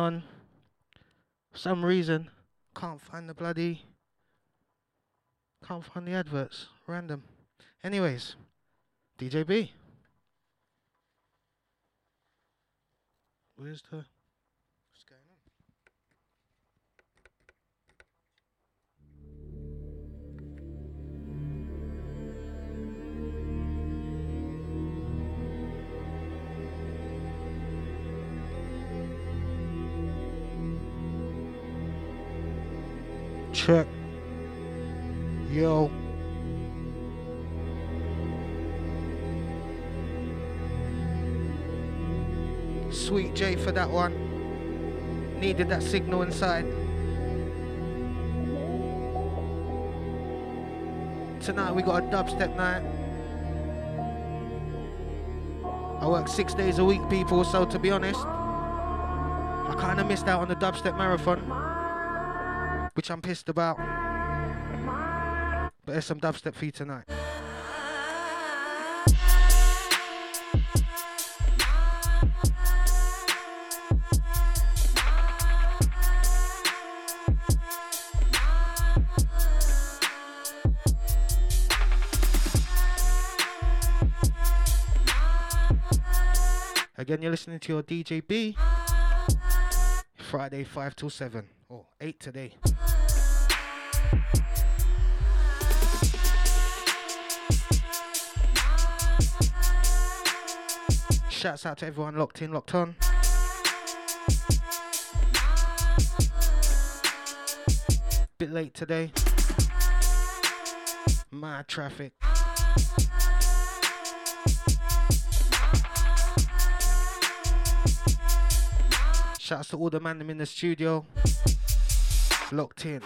on. For some reason, can't find the bloody. Can't find the adverts. Random. Anyways, DJB. Where's the. Check. Yo. Sweet J for that one. Needed that signal inside. Tonight we got a dubstep night. I work six days a week, people, so to be honest, I kind of missed out on the dubstep marathon, which I'm pissed about. But there's some dubstep for you tonight. Again, you're listening to your DJ B. Friday, 5 till 7. Or 8 today. Shouts out to everyone locked in, locked on. Bit late today. Mad traffic. Shouts to all the man in the studio. Locked in.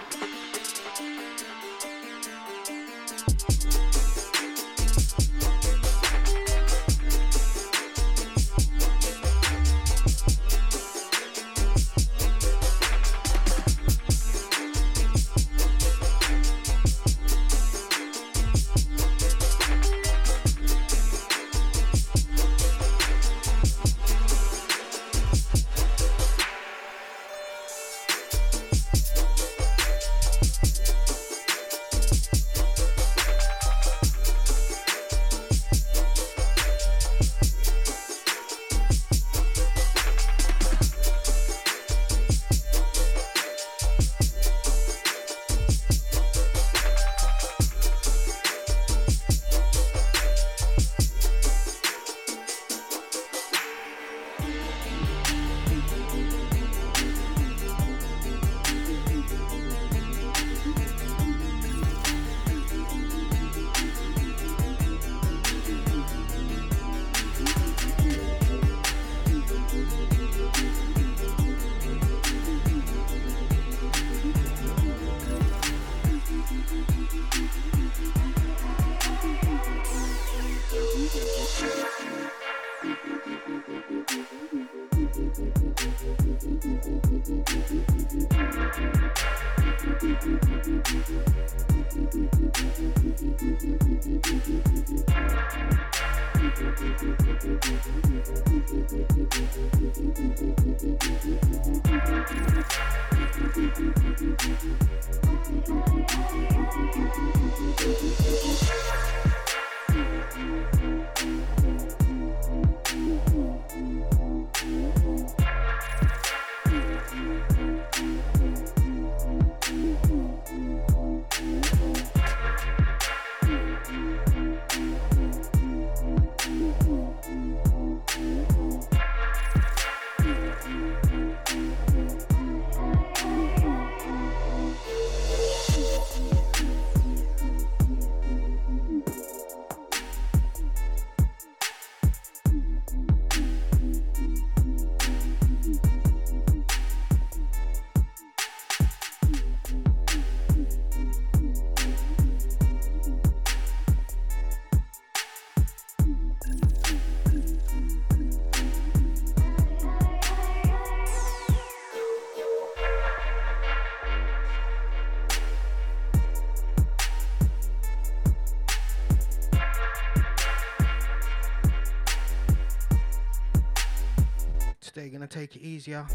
Today, it easier.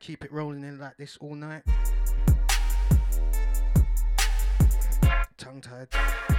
Keep it rolling in like this all night. Tongue tied.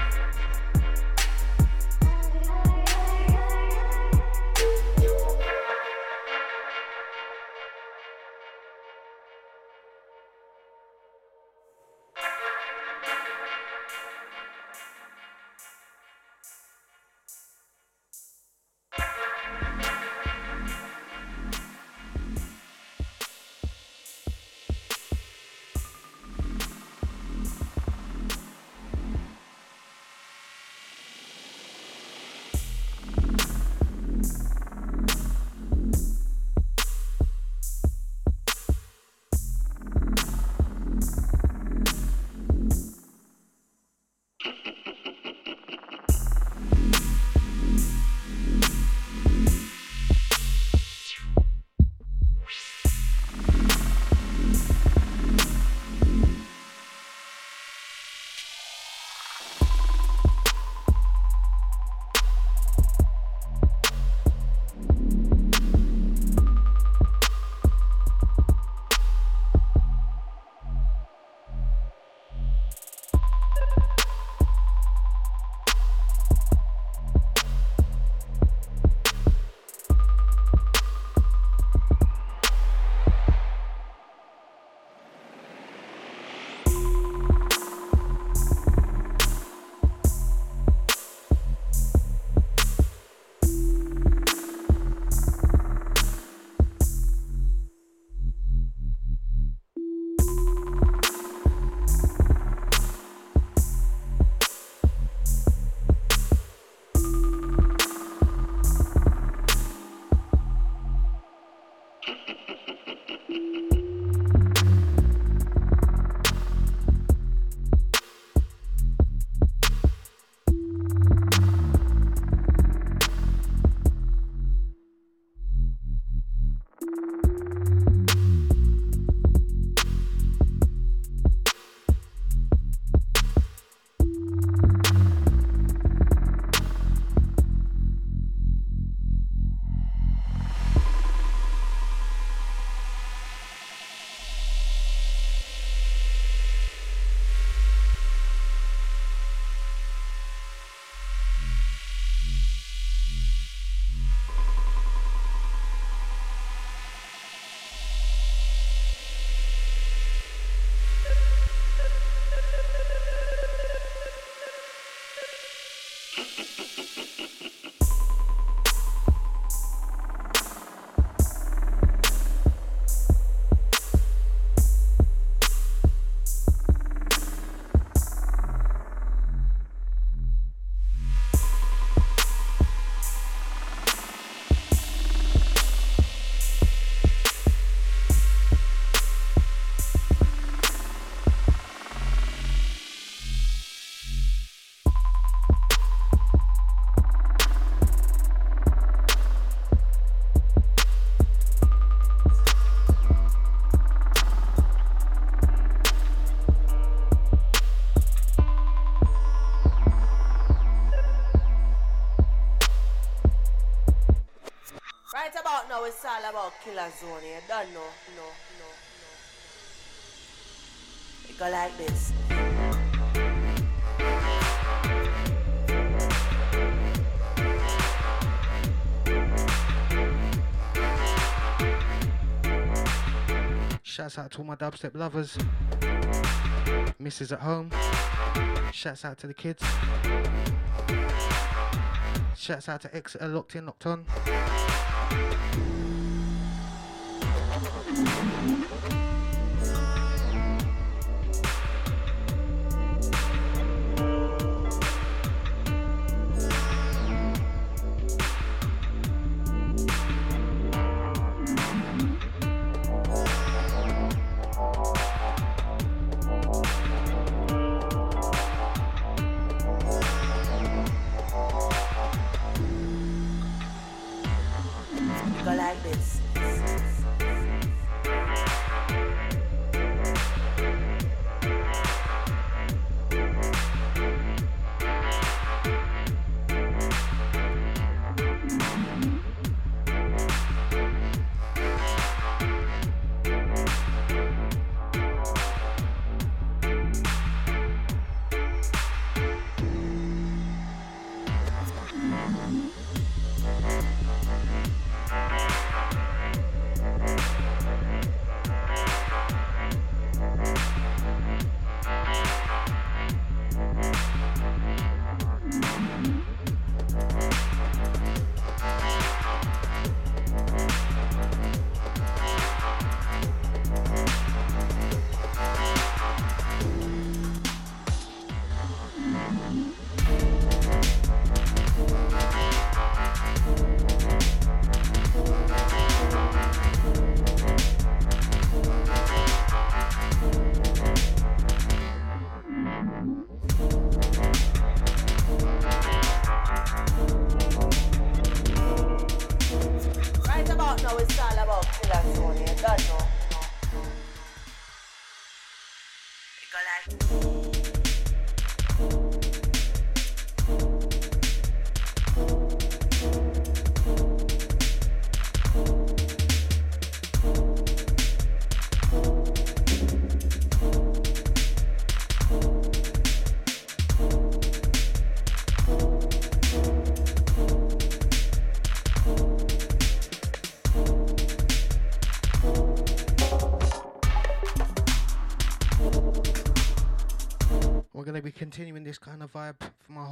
It's all about killer zone. You don't know, no, no, no. It go like this. Shouts out to all my dubstep lovers. Misses at home. Shouts out to the kids. Shouts out to Exeter, uh, locked in, locked on.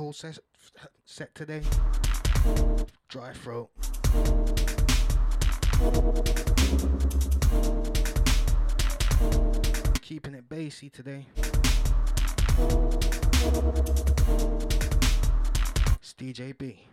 Whole set, set today. Dry throat. Keeping it bassy today. It's DJ B.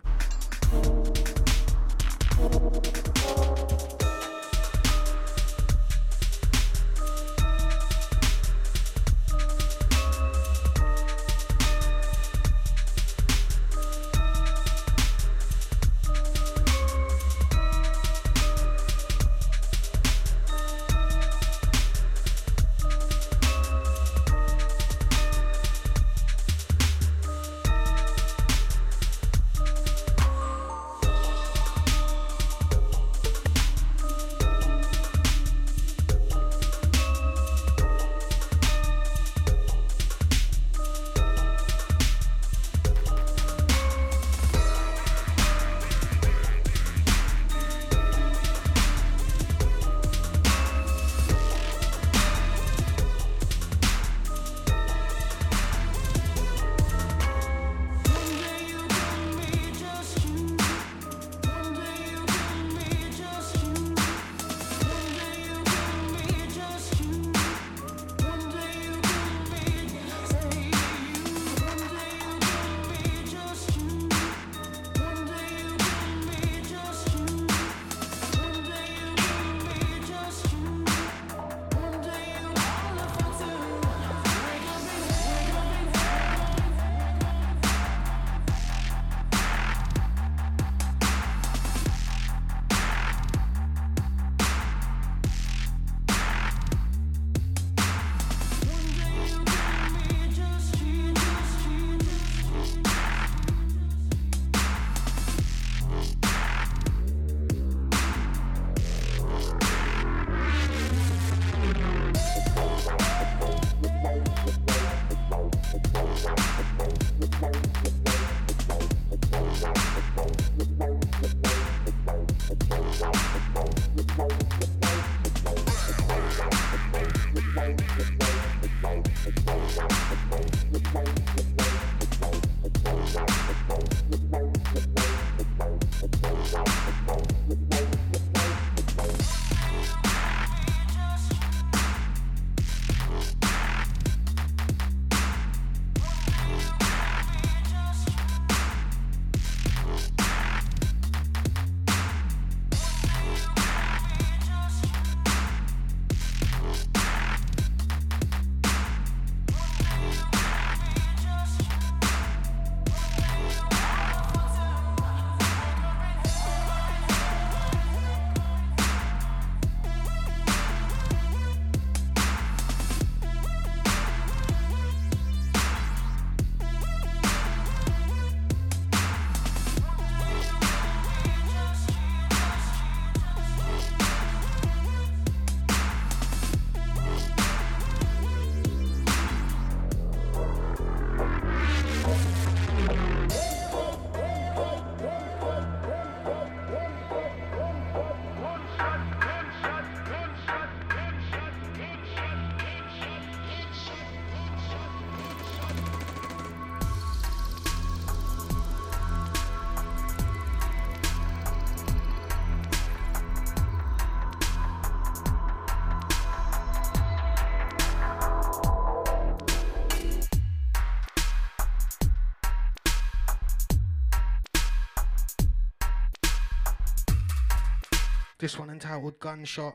This one entitled Gunshot.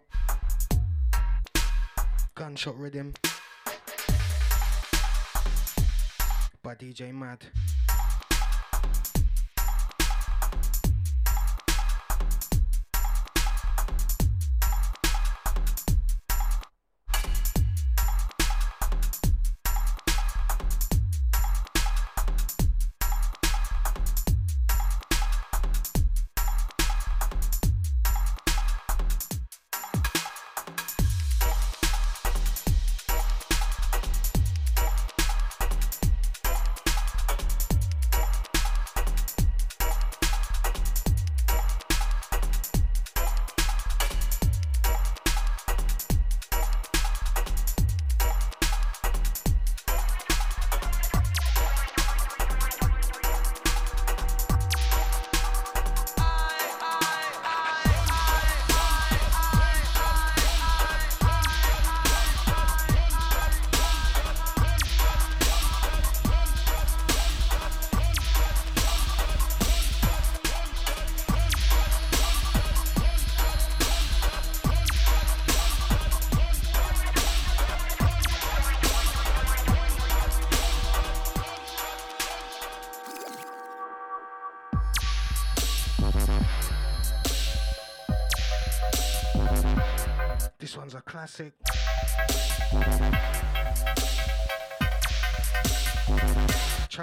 Gunshot Rhythm. By DJ Mad.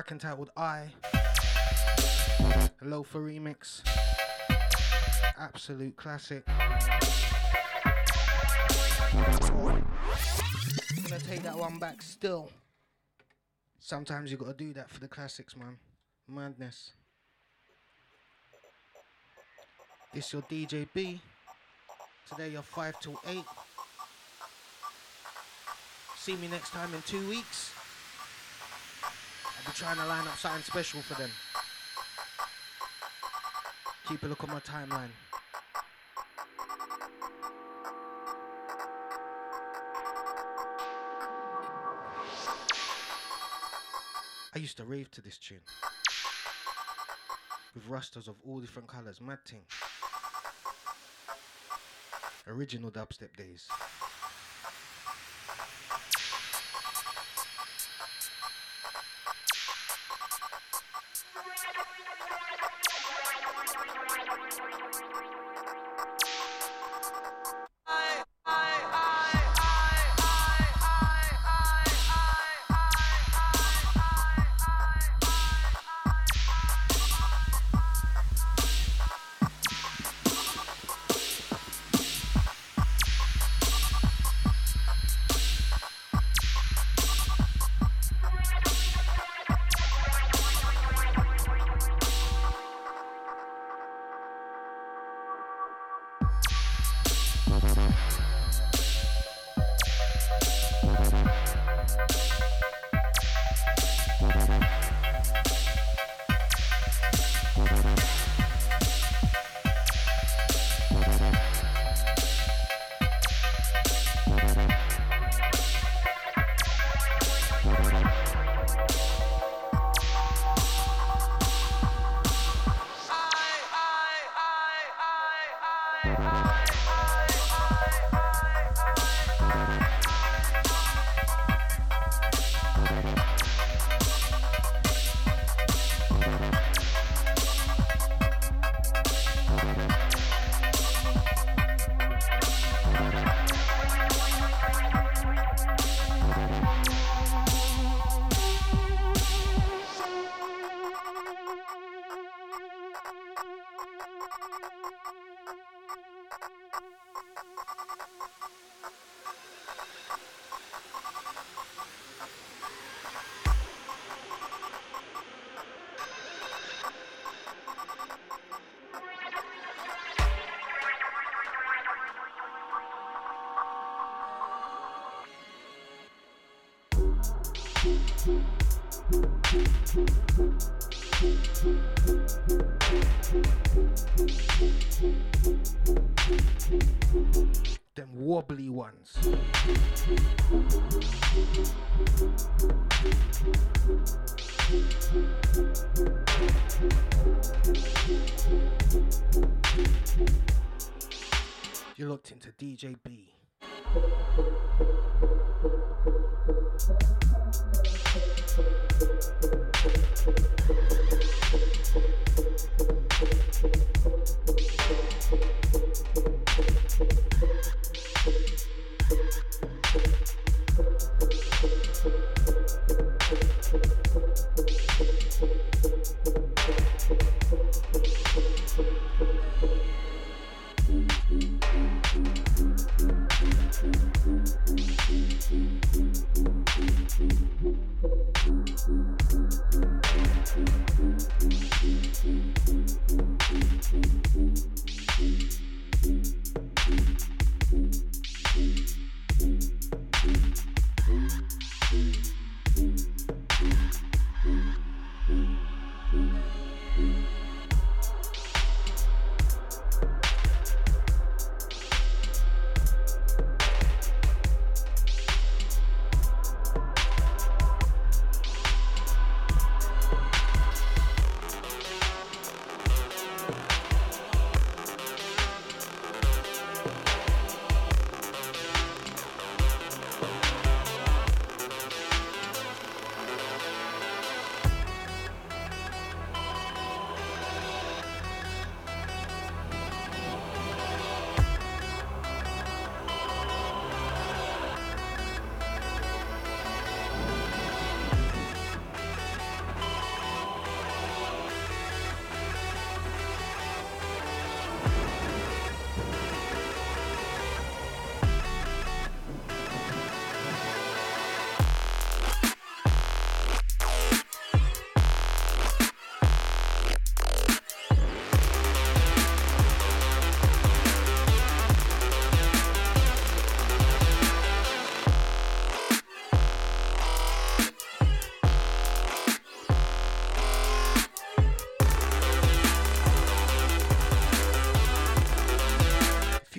Track entitled I. Loefah remix. Absolute classic. I'm Gonna take that one back still. Sometimes you gotta do that for the classics, man. Madness. This your DJ B. Today you're 5 till 8. See me next time in two weeks. Be trying to line up something special for them. Keep a look on my timeline. I used to rave to this tune. With rusters of all different colours, mad thing. Original dubstep days.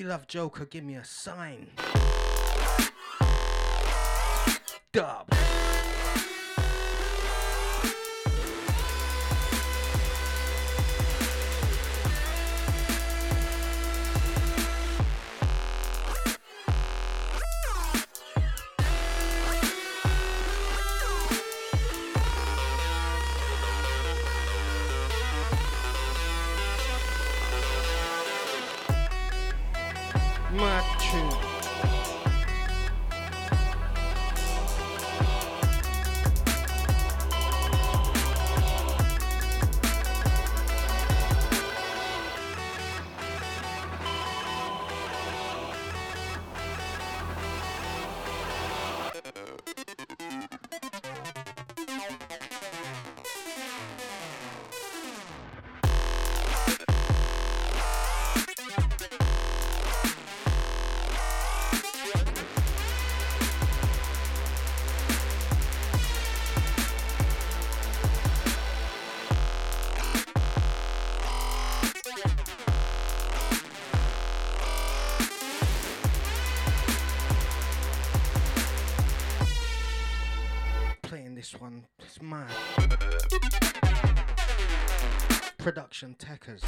Love Joker, give me a sign. Dub. Mad. Production techers.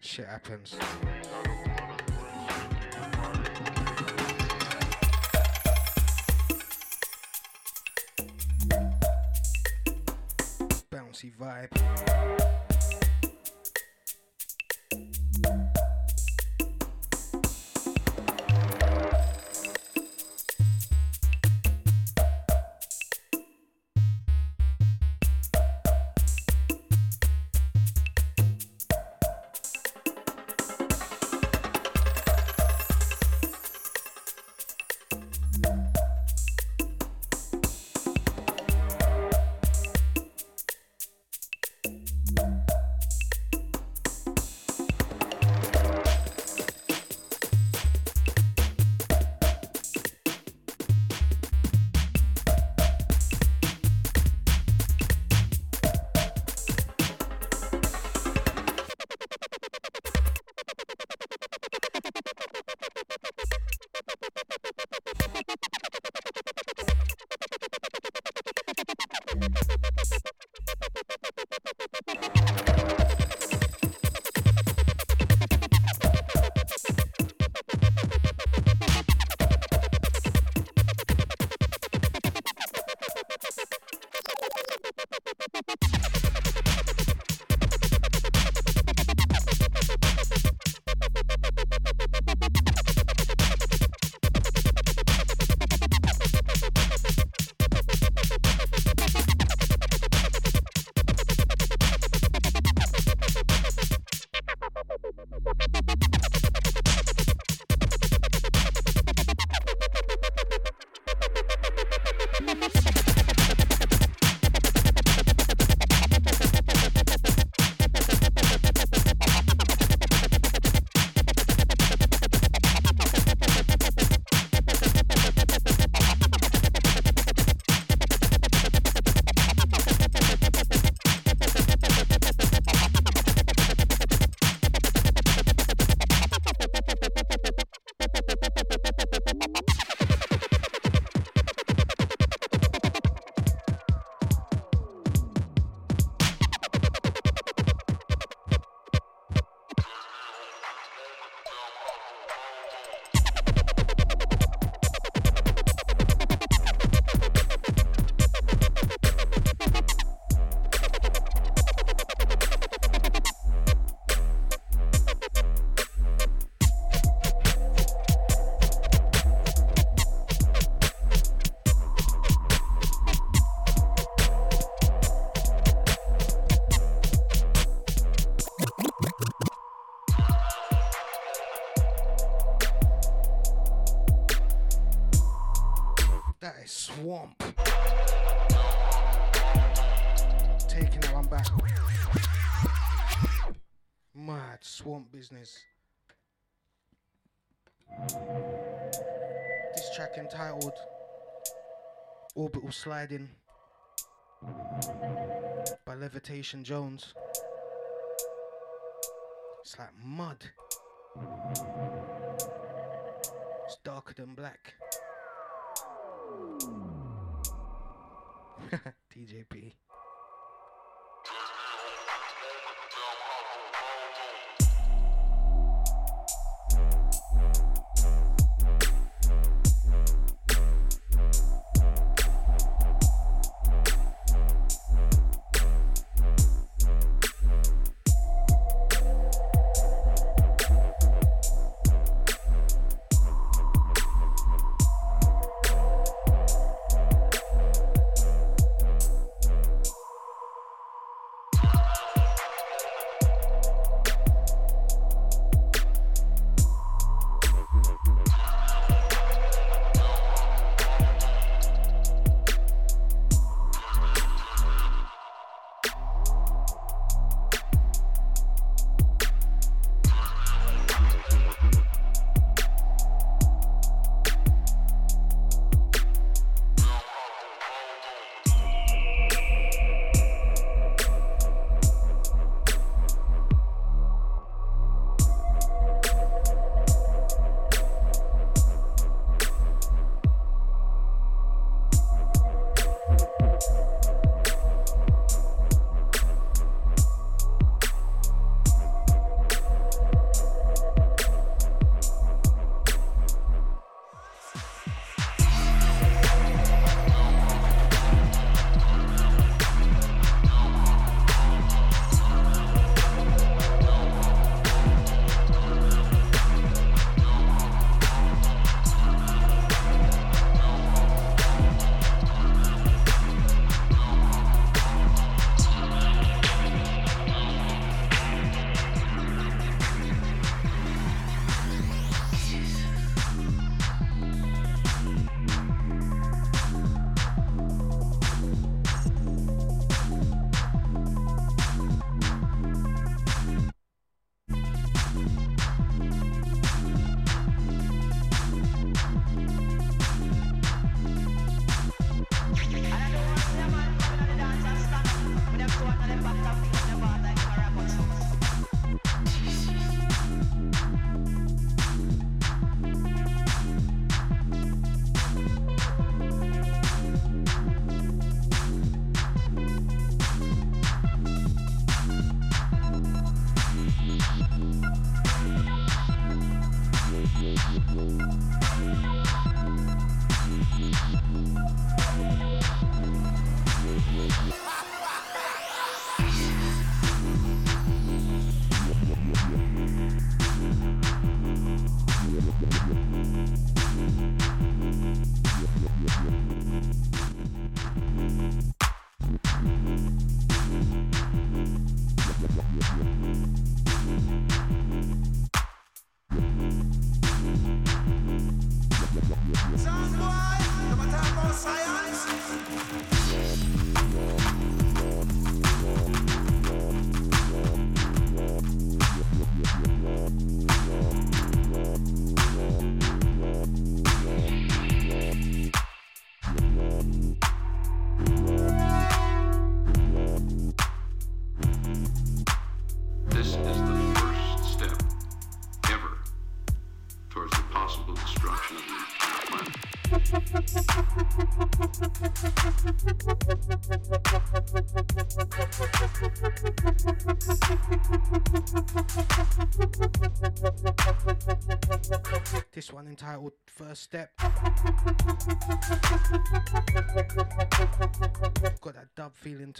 Shit happens. Bouncy vibe. Business. This track entitled Orbital Sliding by Levitation Jones. It's like mud. It's darker than black. DJP.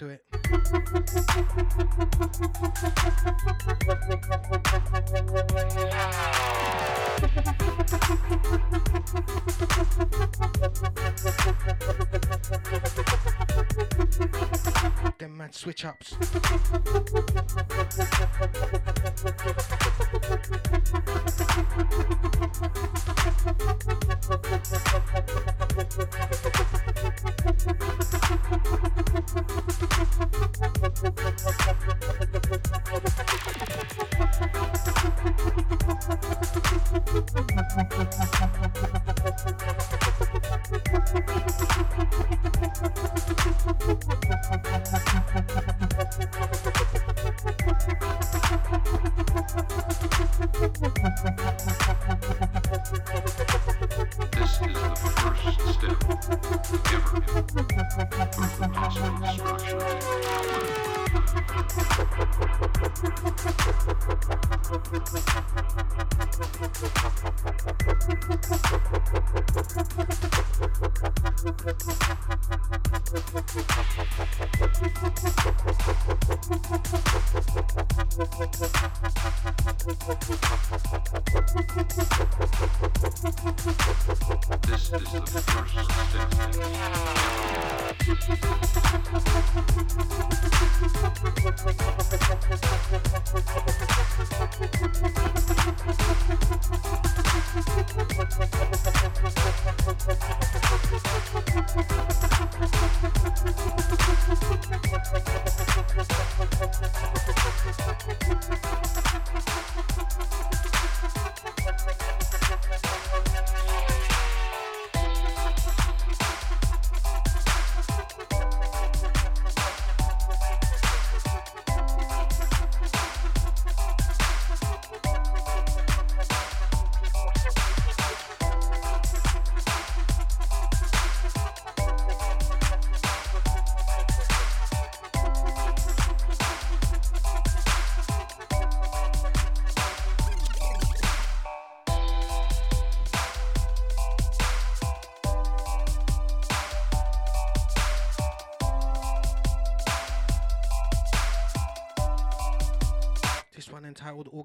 To it. Them mad switch ups.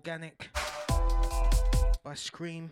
Organic by Skream.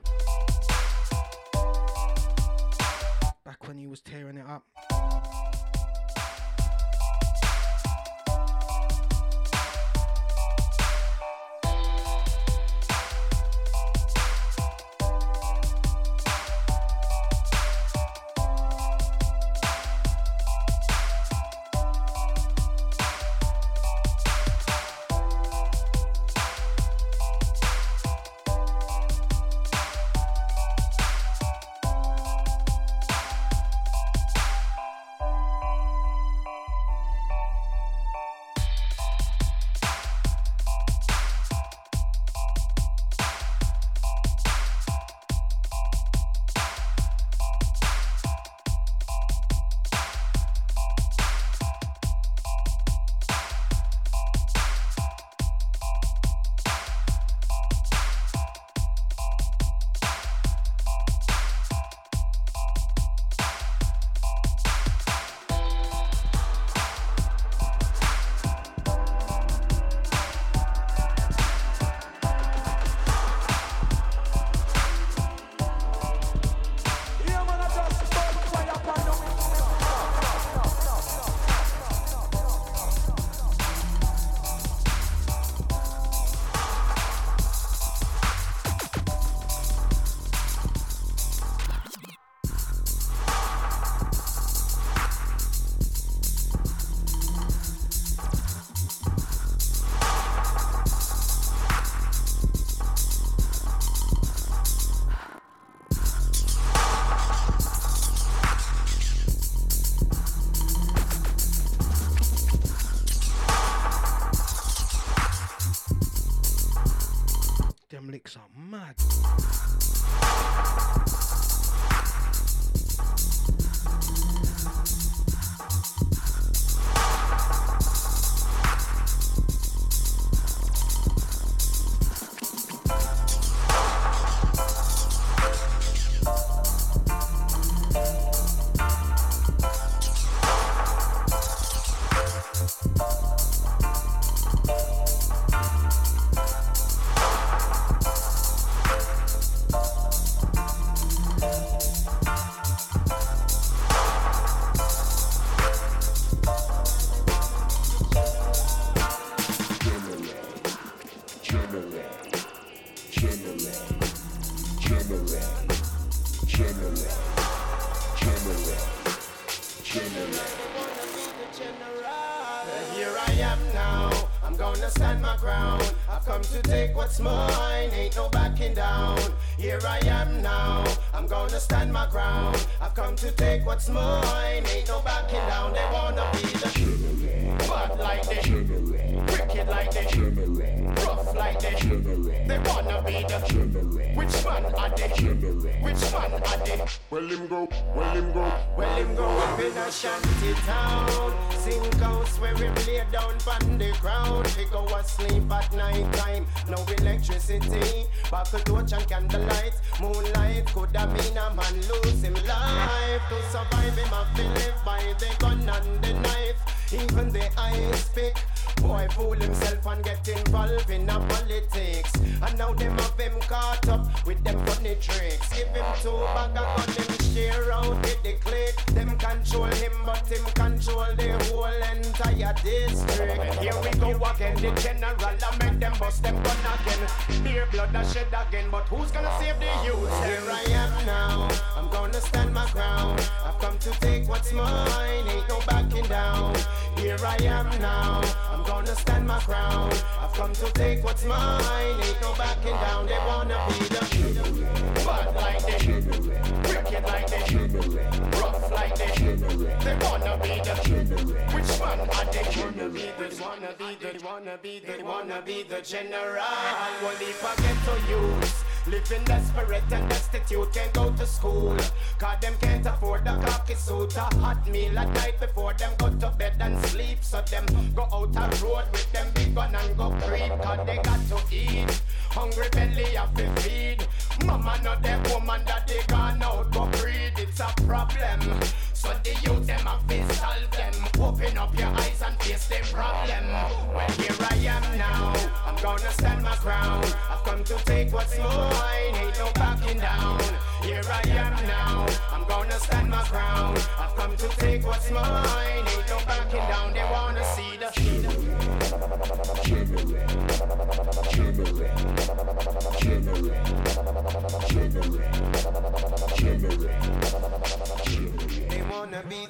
Out a road with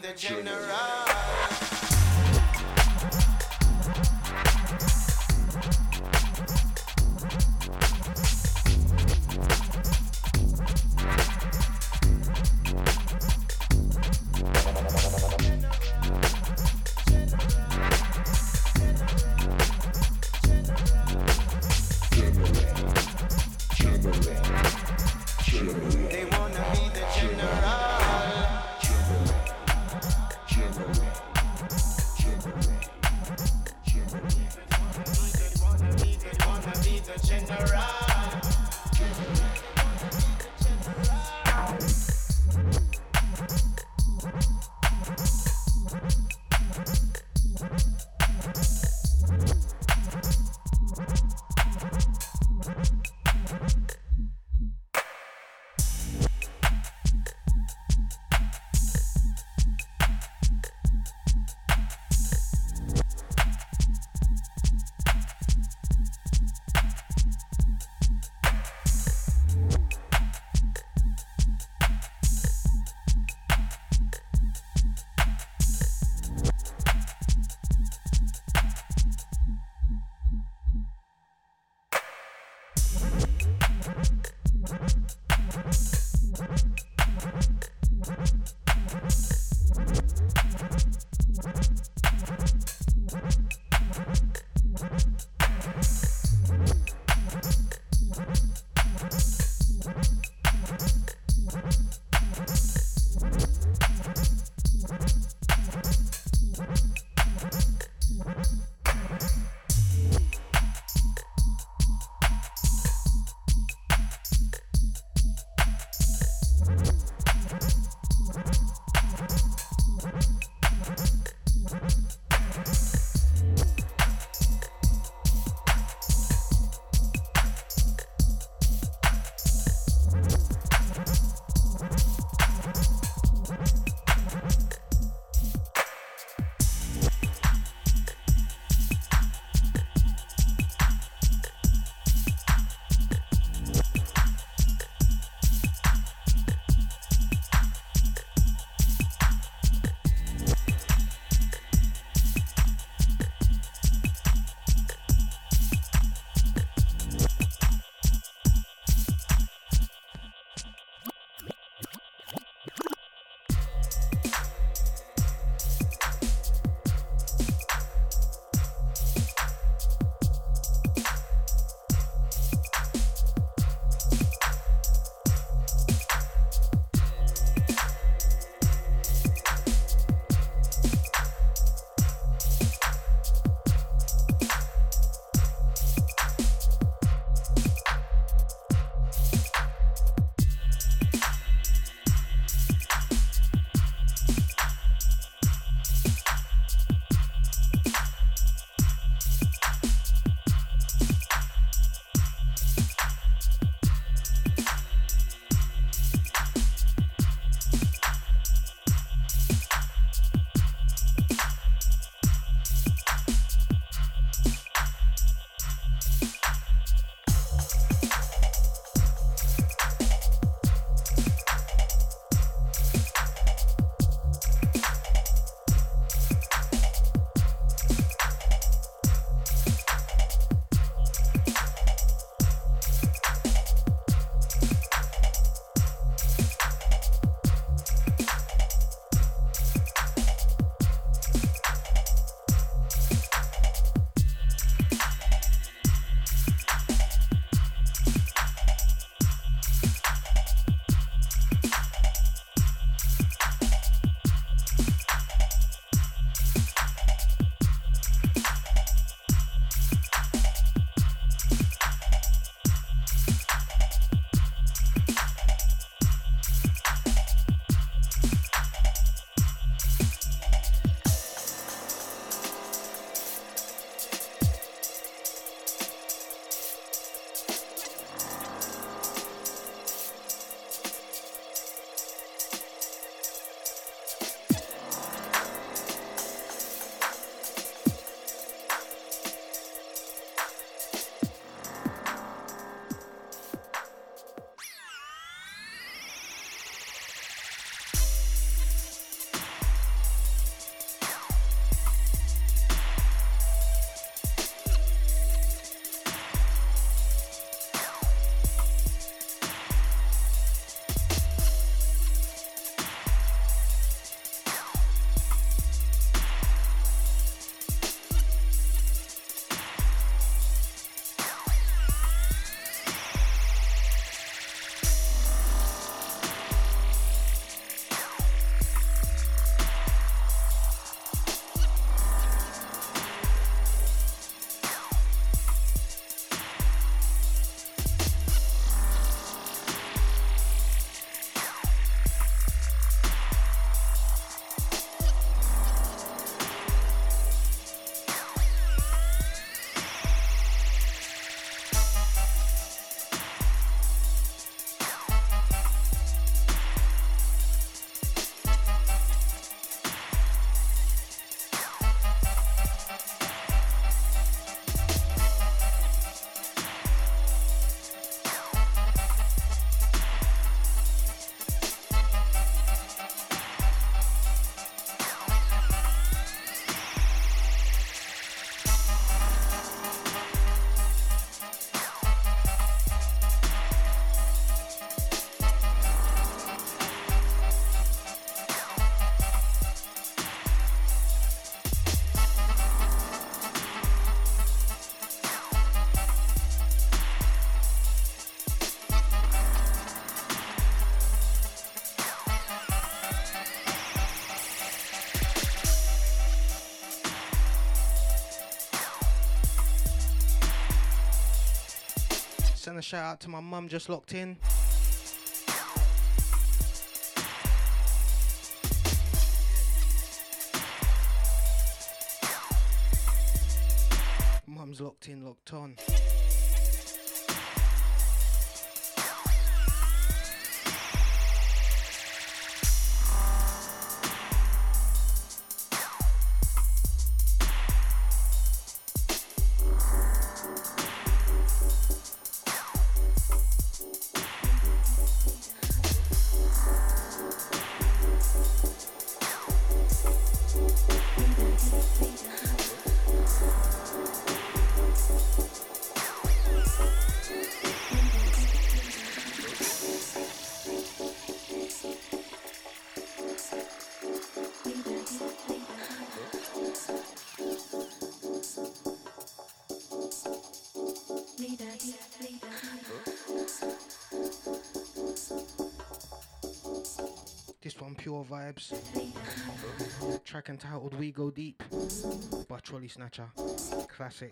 the general. Send a shout out to my mum just locked in. Mum's locked in, locked on. Vibes. Track entitled We Go Deep by Trolley Snatcha. Classic.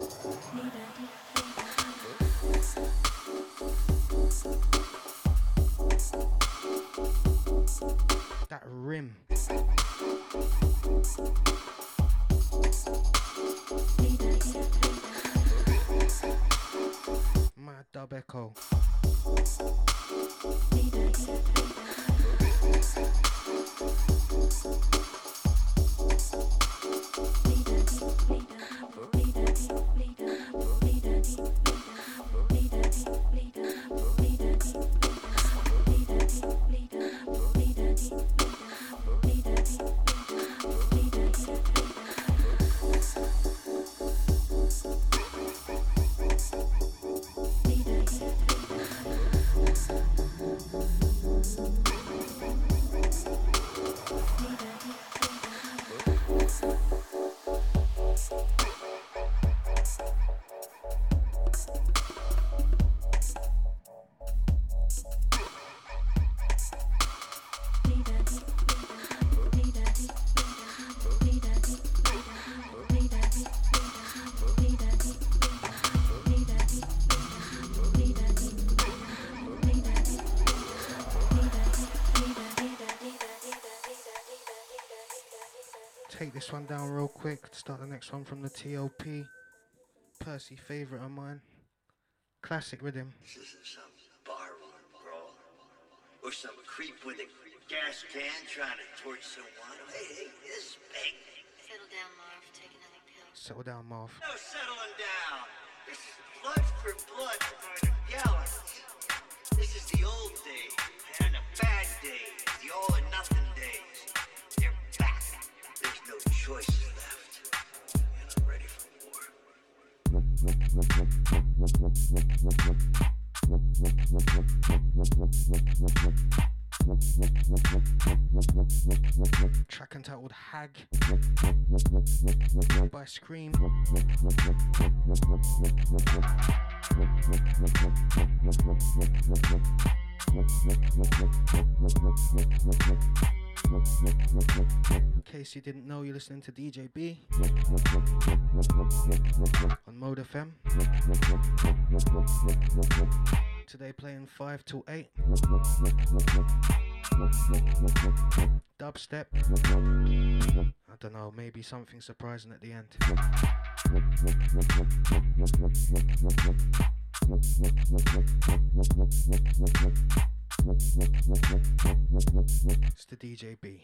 One down real quick. Start the next one from the TOP. Percy favorite of mine. Classic rhythm. This isn't some bar brawl. Or some creep with a gas can trying to torch someone. Hey, hey, this is big. Settle down, Marv. Take another pill. Settle down, Marv. No settling down. This is blood for blood for the gallons. This is the old days and the bad days, Track entitled Hag by Skream. In case you didn't know, you're listening to DJ B on Mode FM. Today playing 5 to 8. Dubstep. I don't know, maybe something surprising at the end. It's the DJ B.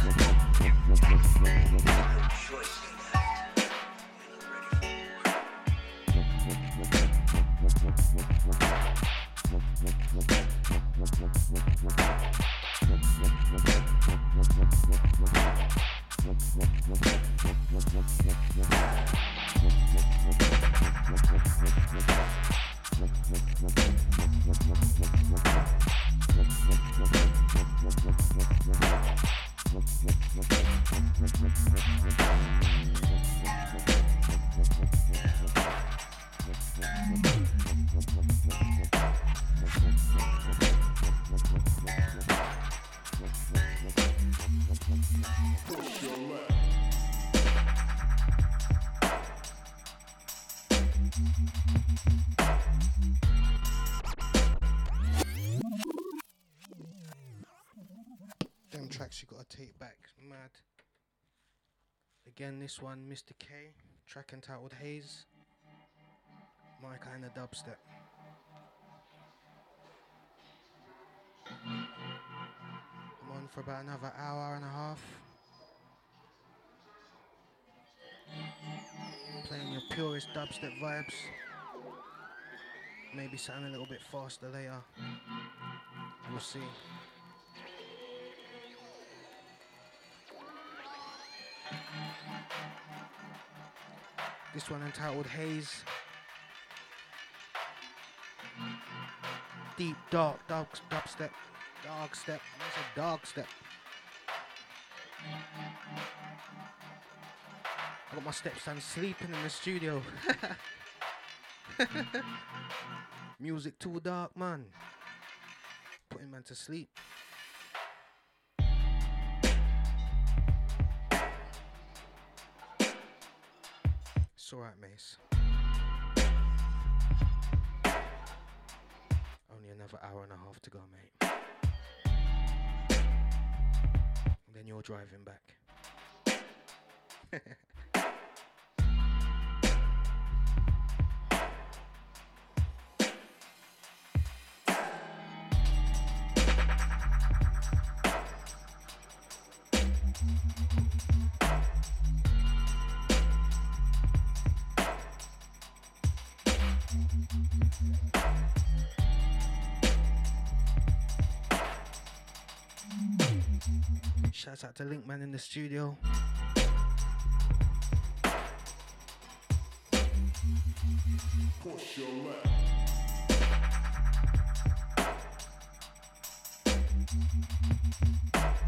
Them take back. Mad. Again, this one, Mr. K, track entitled Haze. My kind of dubstep. I'm on for about another hour and a half. Playing your purest dubstep vibes. Maybe sound a little bit faster later. We'll see. This one entitled Haze. Deep, dark, dark dubstep. Dark step. That's a dark step. I got my stepson sleeping in the studio. Music too dark, man. Putting man to sleep. It's alright, Mace. Only another hour and a half to go, mate. And then you're driving back. Shouts out to Linkman in the studio. Push your left. Bass.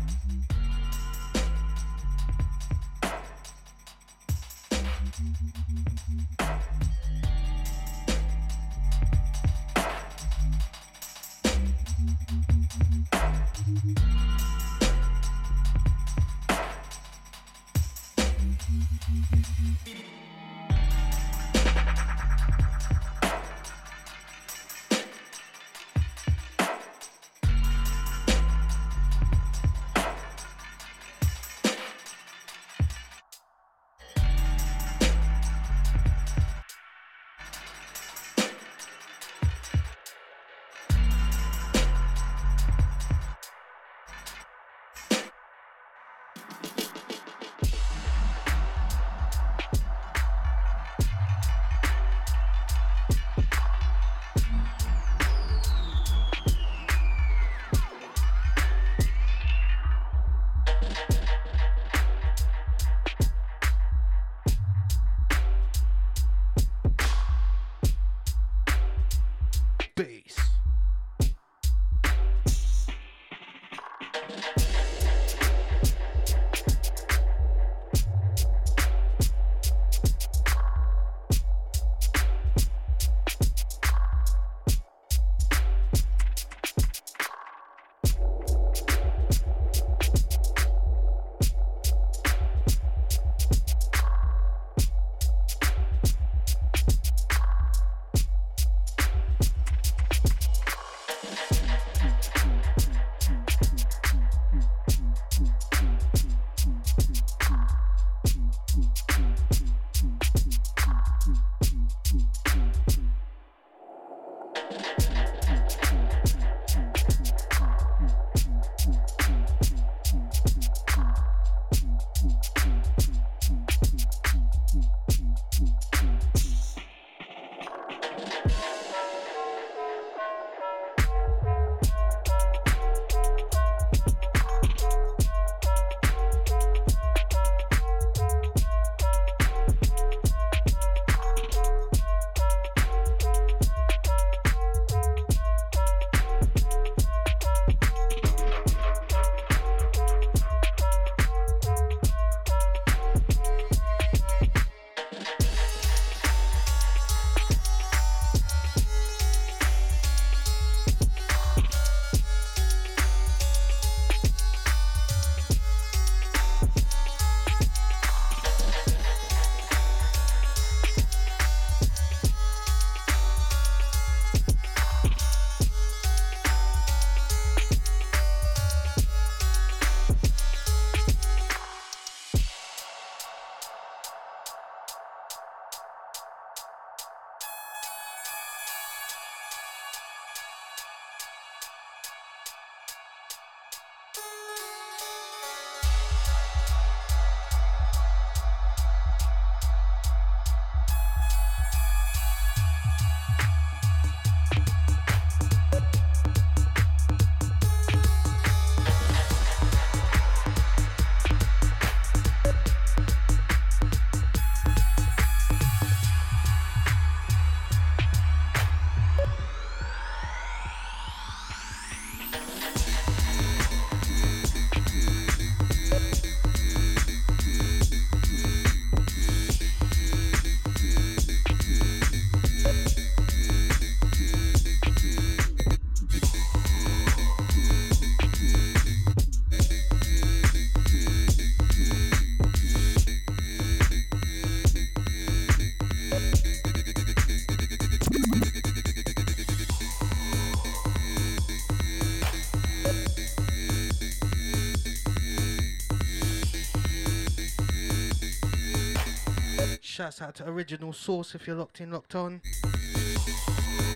Shouts out to Original Source if you're locked in, locked on.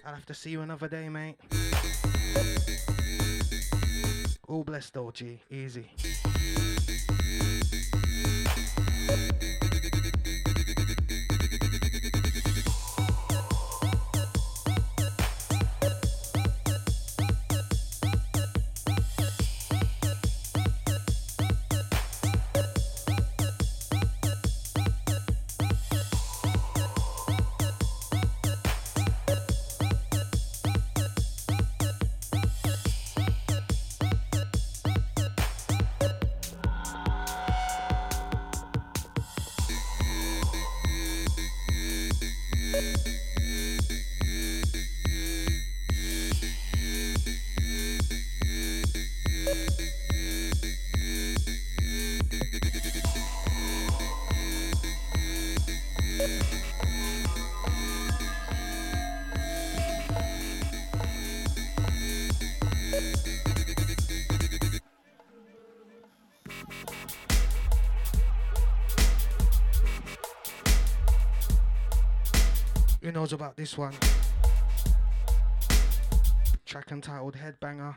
I'll have to see you another day, mate. All blessed, though, G. Easy. This one? Track entitled Headbanger.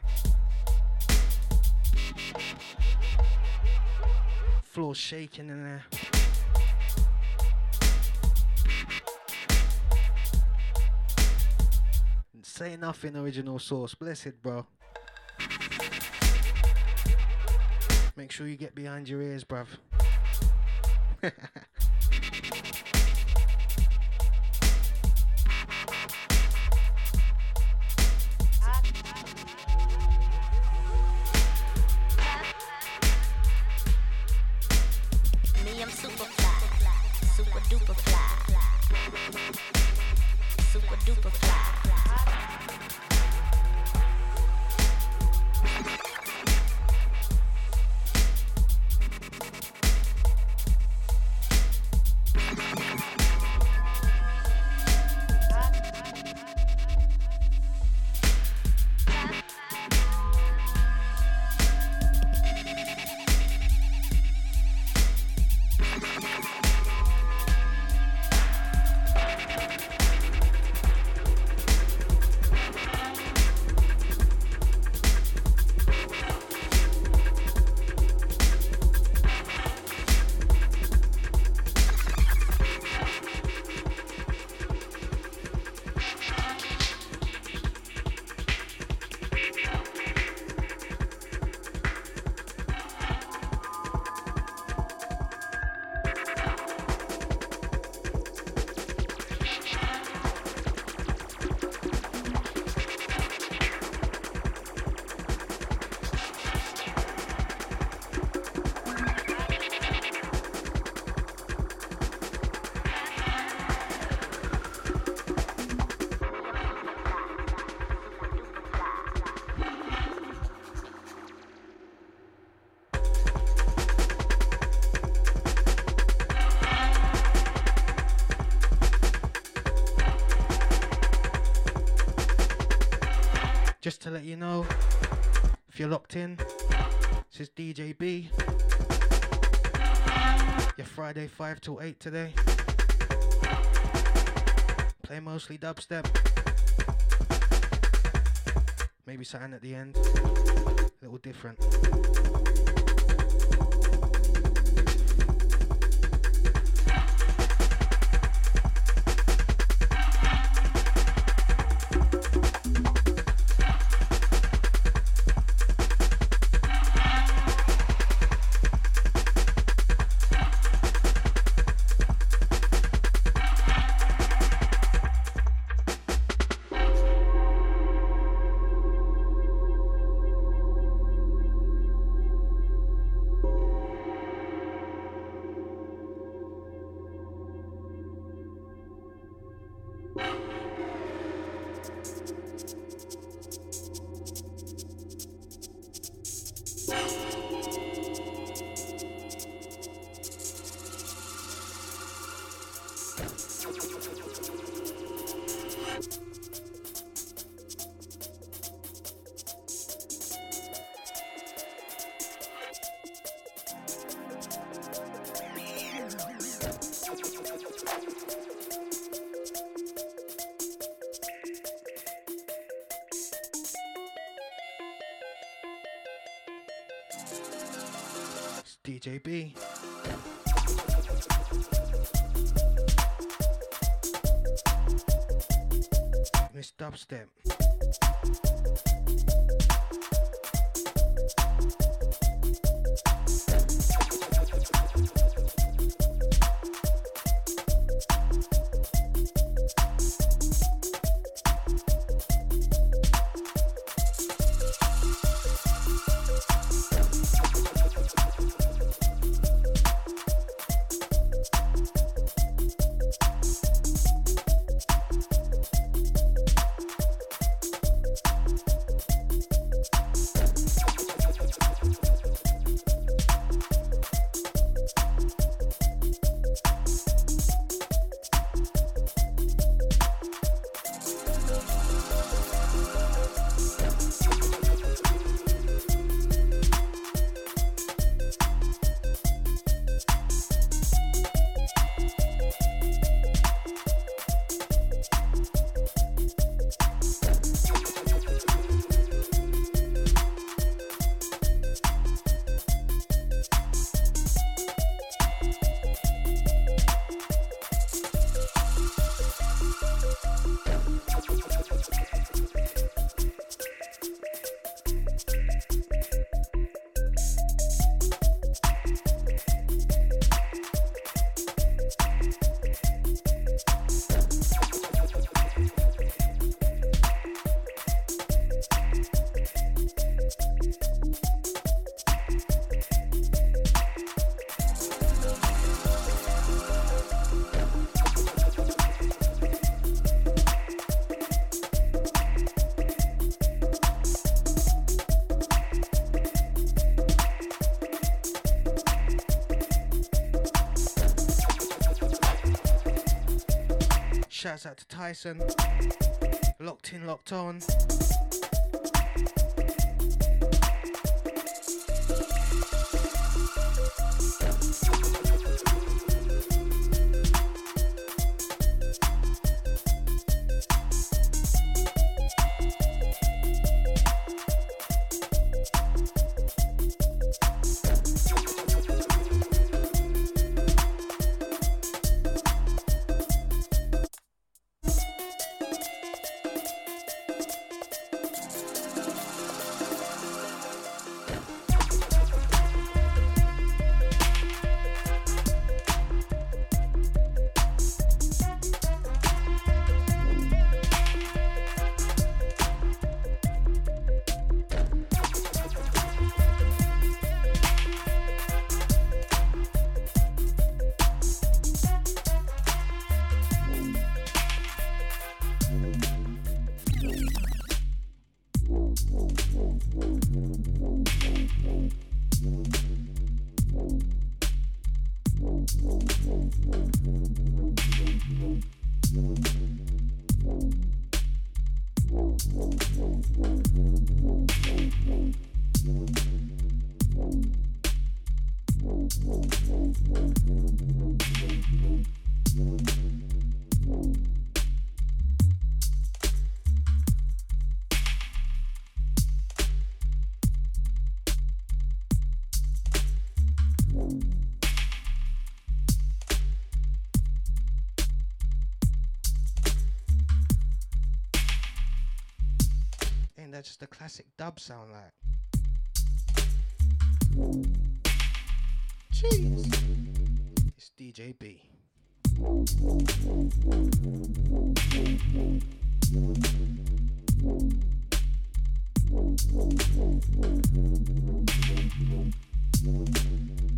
Floor shaking in there. Say nothing, original source. Blessed, bro. Make sure you get behind your ears, bruv. to let you know, if you're locked in, this is DJ B. Your Friday 5 till 8 today. Play mostly dubstep. Maybe something at the end. A little different. DJ B. Miss Dubstep. Shouts out to Tyson. Locked in, locked on. Just classic dub sound like? Jeez. It's DJ B. This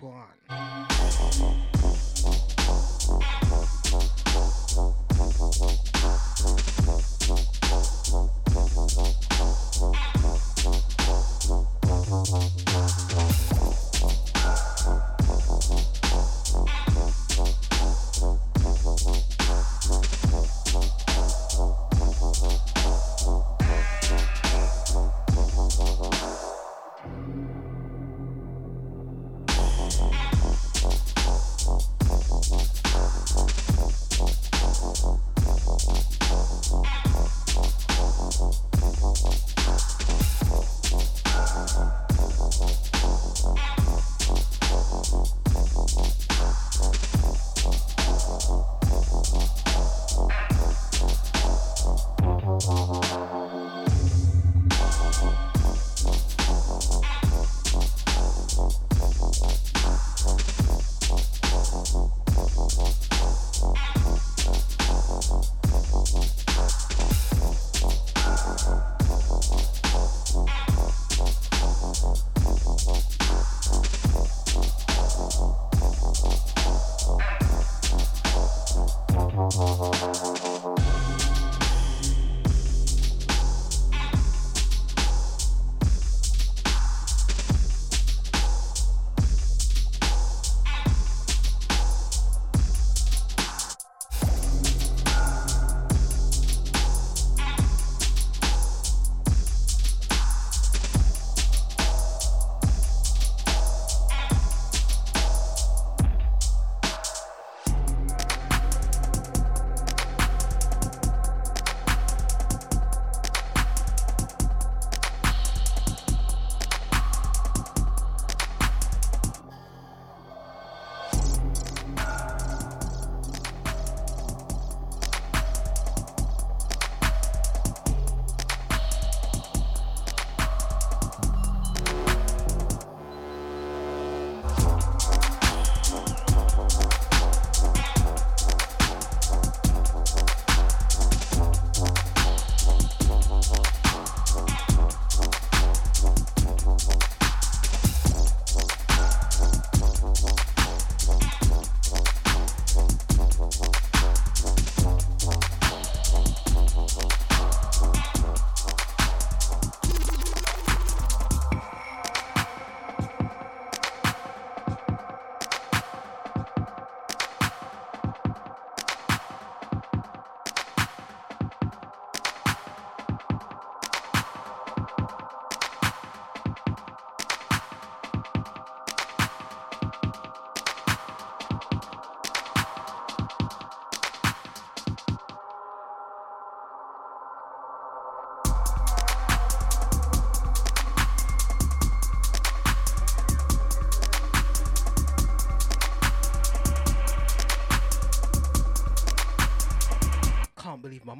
one.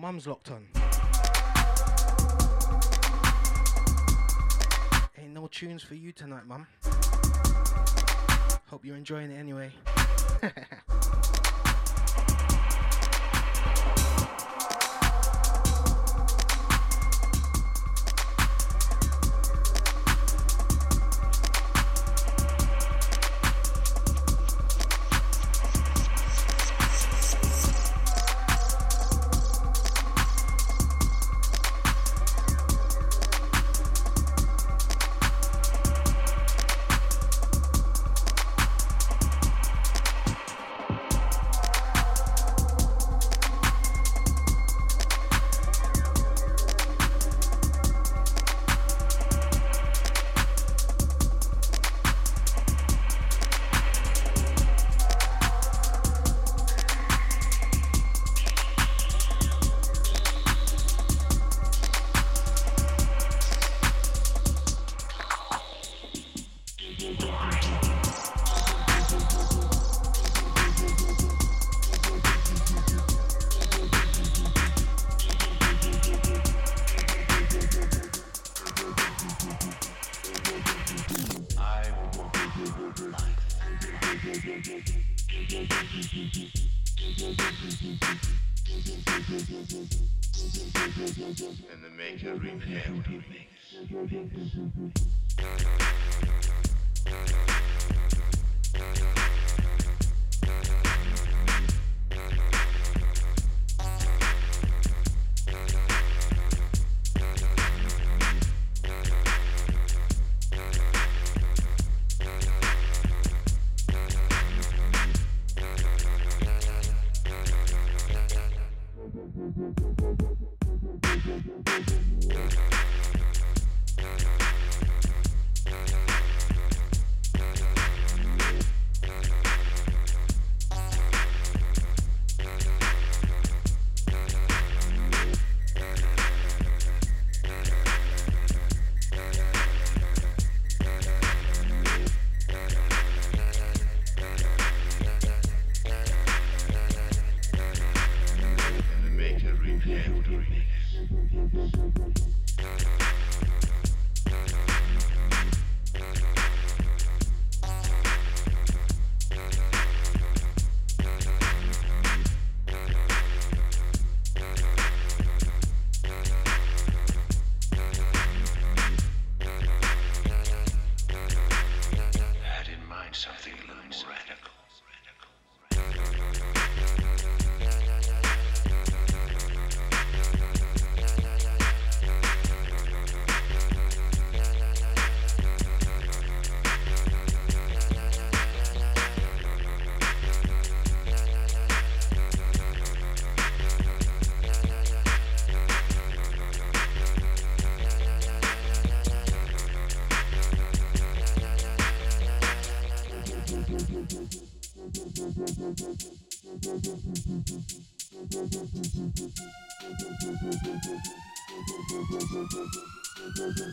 Mum's locked on. Ain't no tunes for you tonight, mum. Hope you're enjoying it anyway.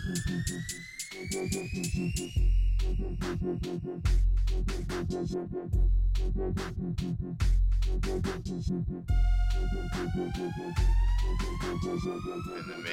And the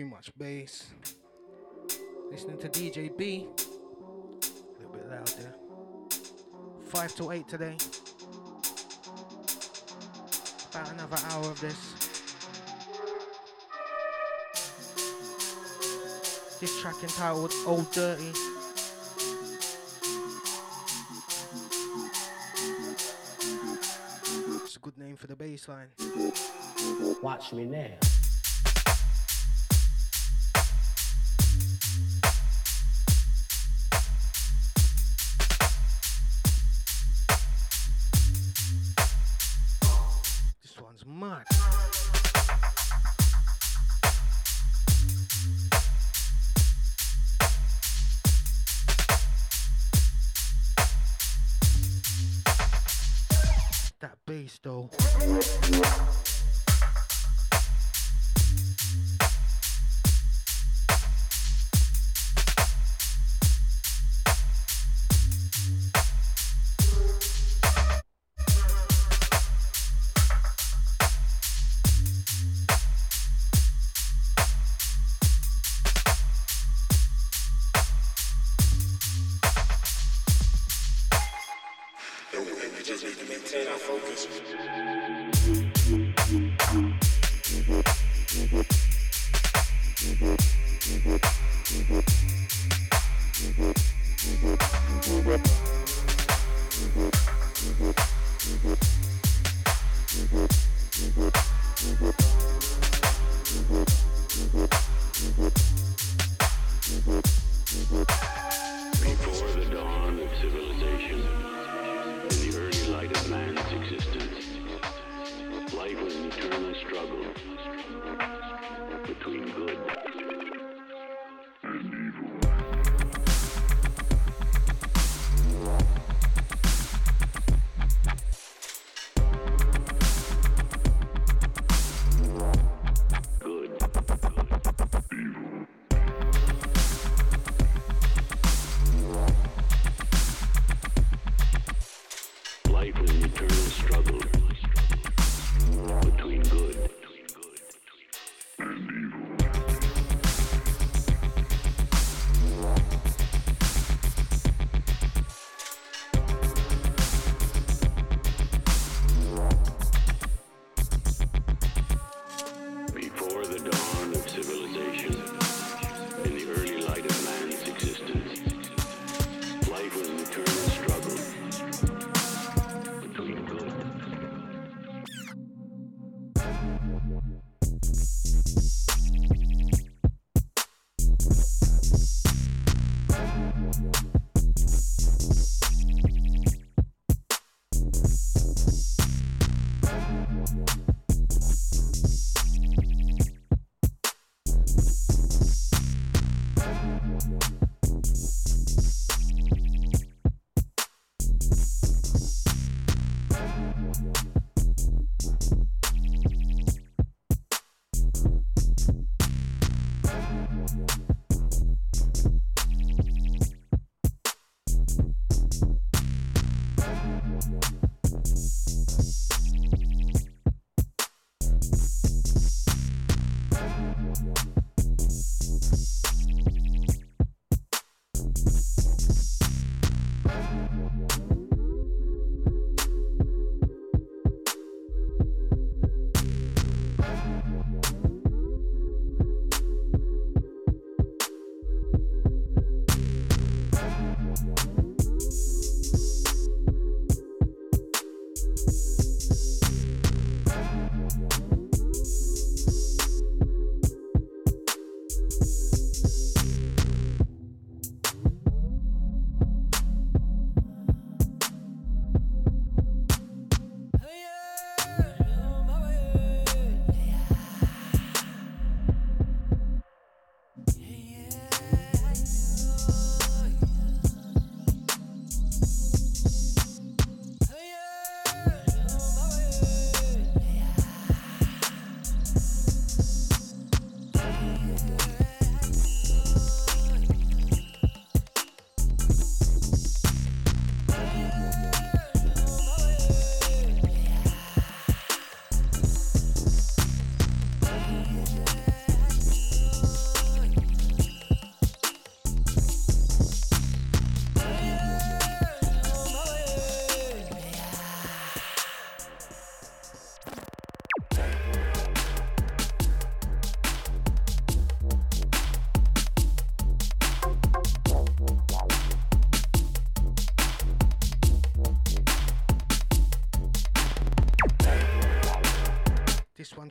Too much bass. Listening to DJ B. A little bit louder. Five to eight today. About another hour of this. This track entitled Old Dirty. It's a good name for the bass line. Watch me now.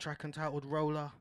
Track entitled Roller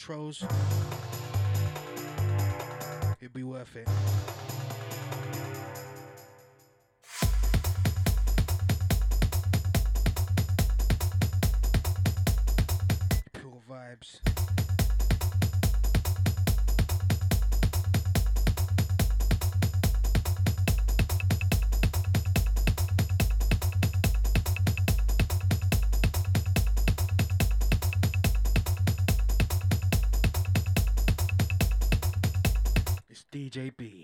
intros. It'd be worth it. It's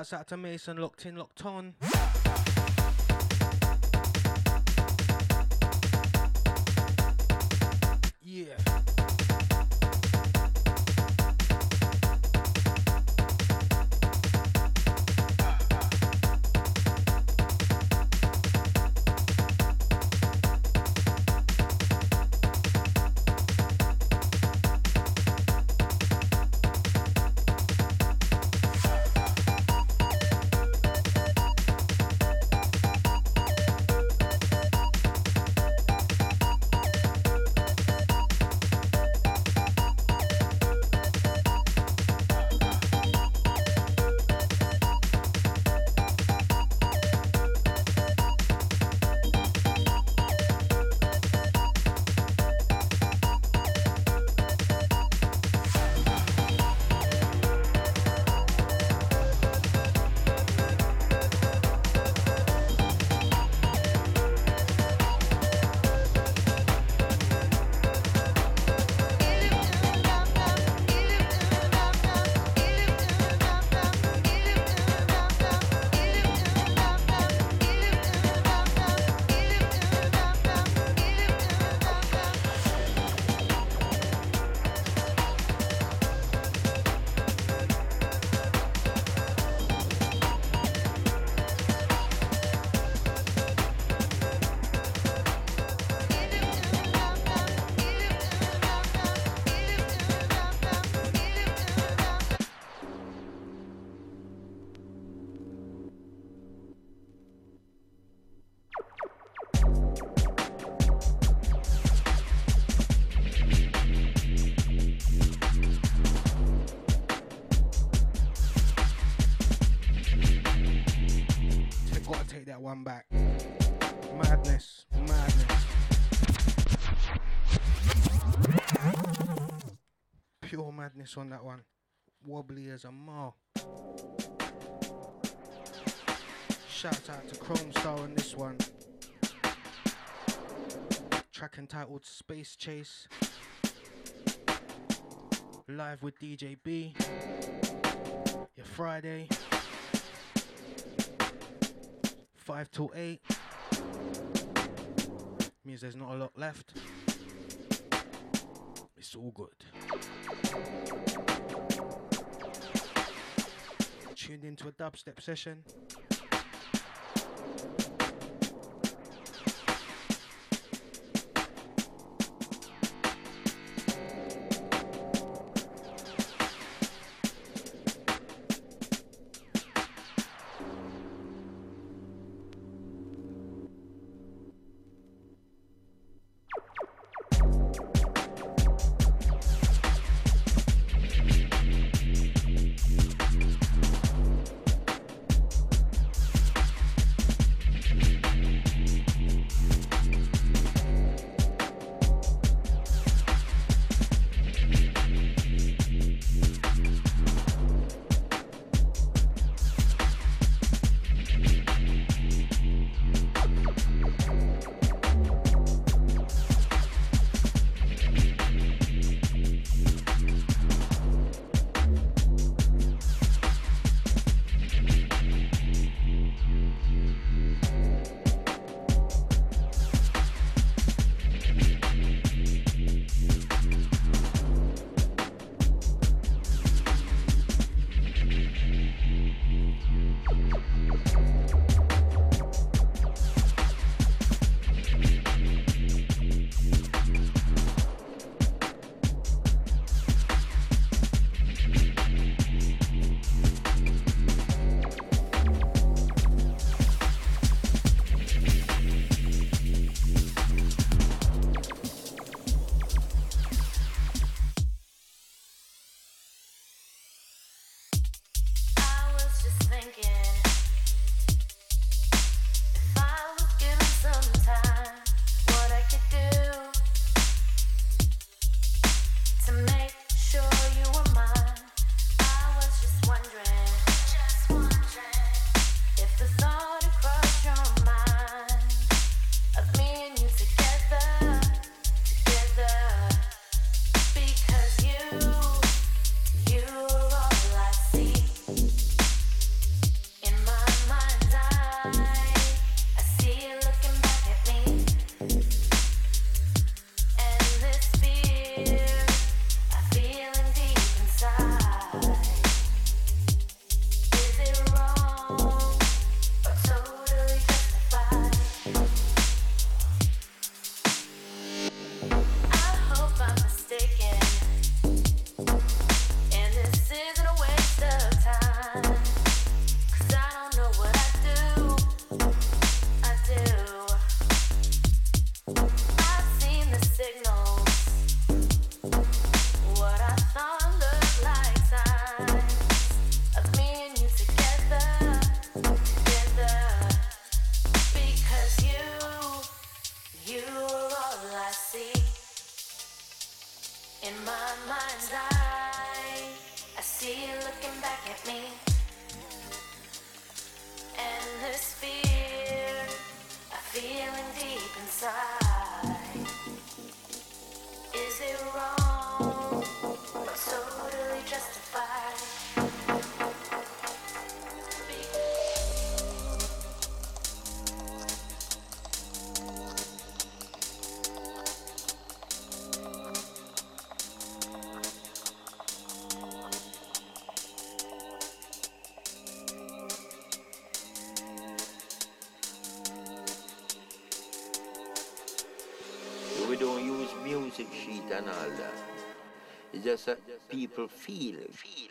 Shouts out to Mason, locked in, locked on. Madness on that one. Wobbly as a mar. Shout out to Kromestar on this one. Track entitled Space Chase. Live with DJ B. Your Friday. 5 till 8. Means there's not a lot left. It's all good. Tuned into a dubstep session. Just people feel. Feel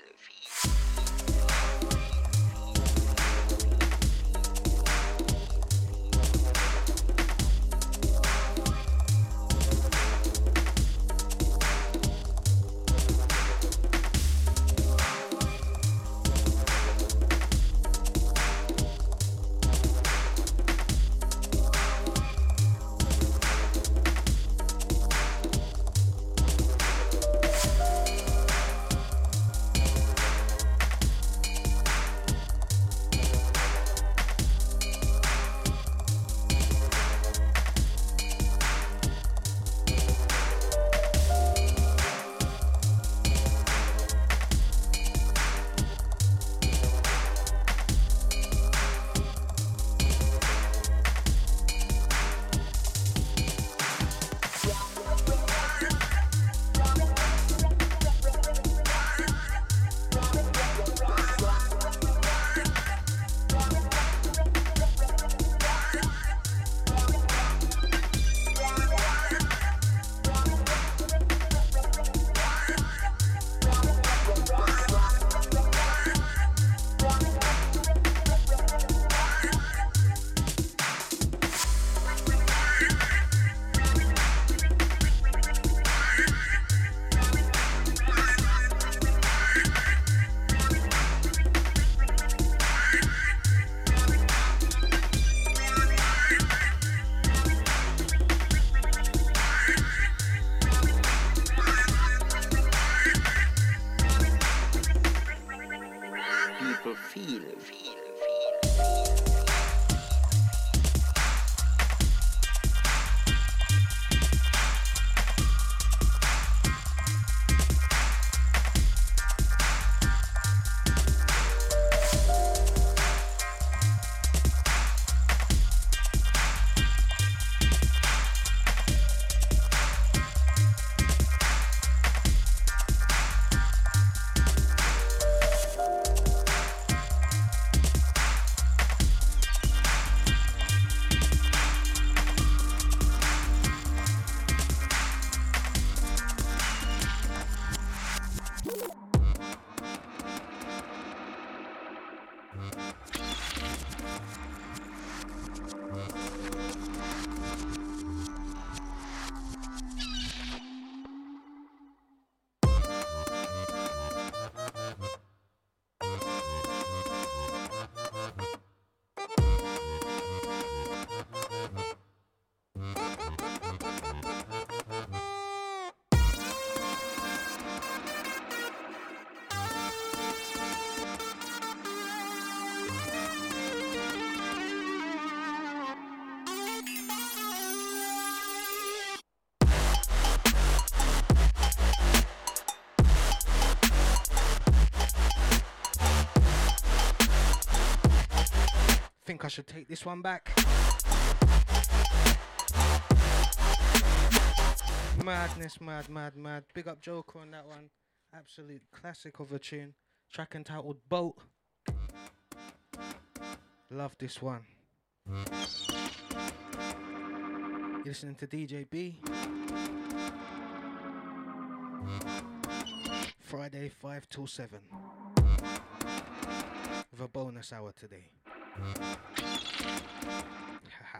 I should take this one back. Madness, mad, mad, mad. Big up Joker on that one. Absolute classic of a tune. Track entitled Boat. Love this one. You're listening to DJ B. Friday, 5 till 7. With a bonus hour today. ฮ่า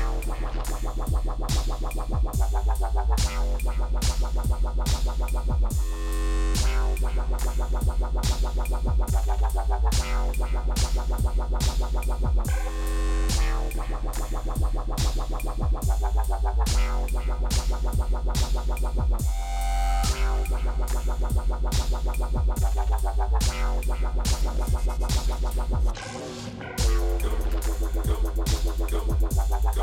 Go.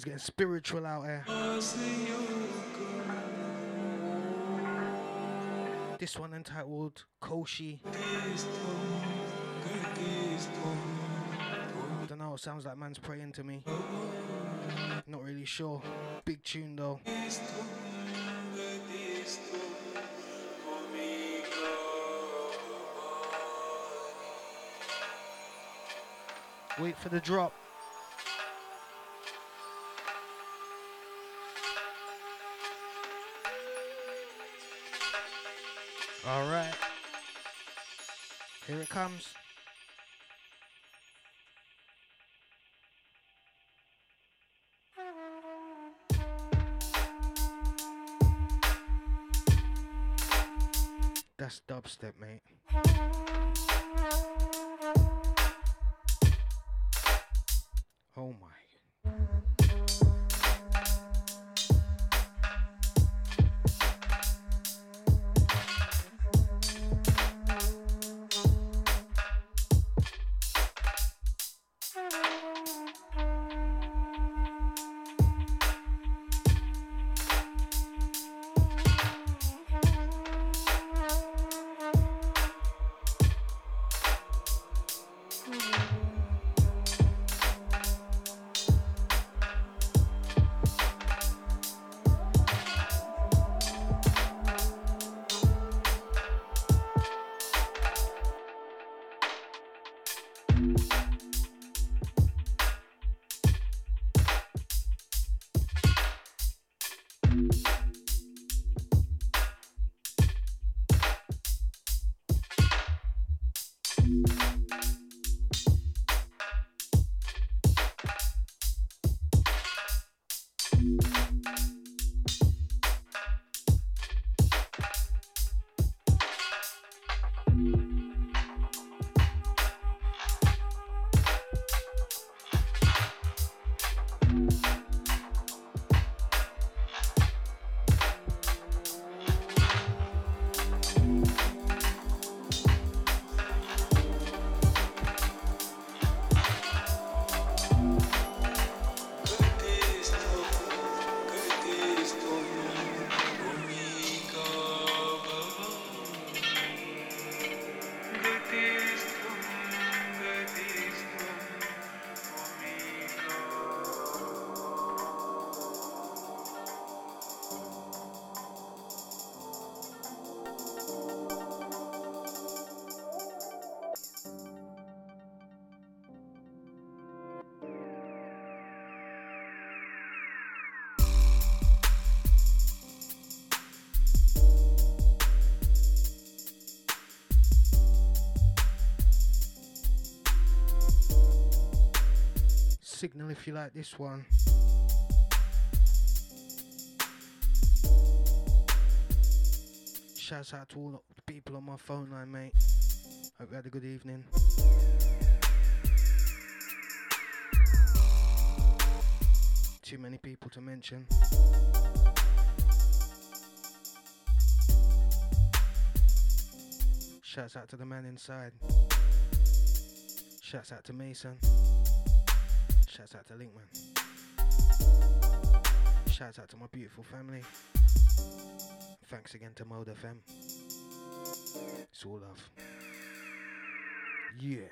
Man's getting spiritual out here. This one entitled Koshi. I don't know, sounds like man's praying to me. Not really sure. Big tune though. Wait for the drop. Comes. That's dubstep, mate. Oh my. Signal if you like this one. Shouts out to all the people on my phone line, mate. Hope you had a good evening. Too many people to mention. Shouts out to the man inside. Shouts out to Mason. Shouts out to Linkman. Shouts out to my beautiful family. Thanks again to Mode FM. It's all love. Yeah.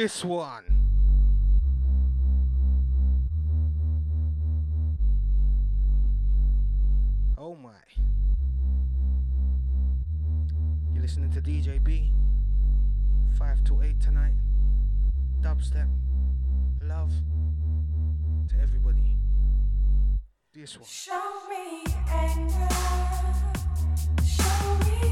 this one. Oh my. You're listening to DJ B. 5 to 8 tonight. Dubstep. Love to everybody. This one. Show me anger. Show me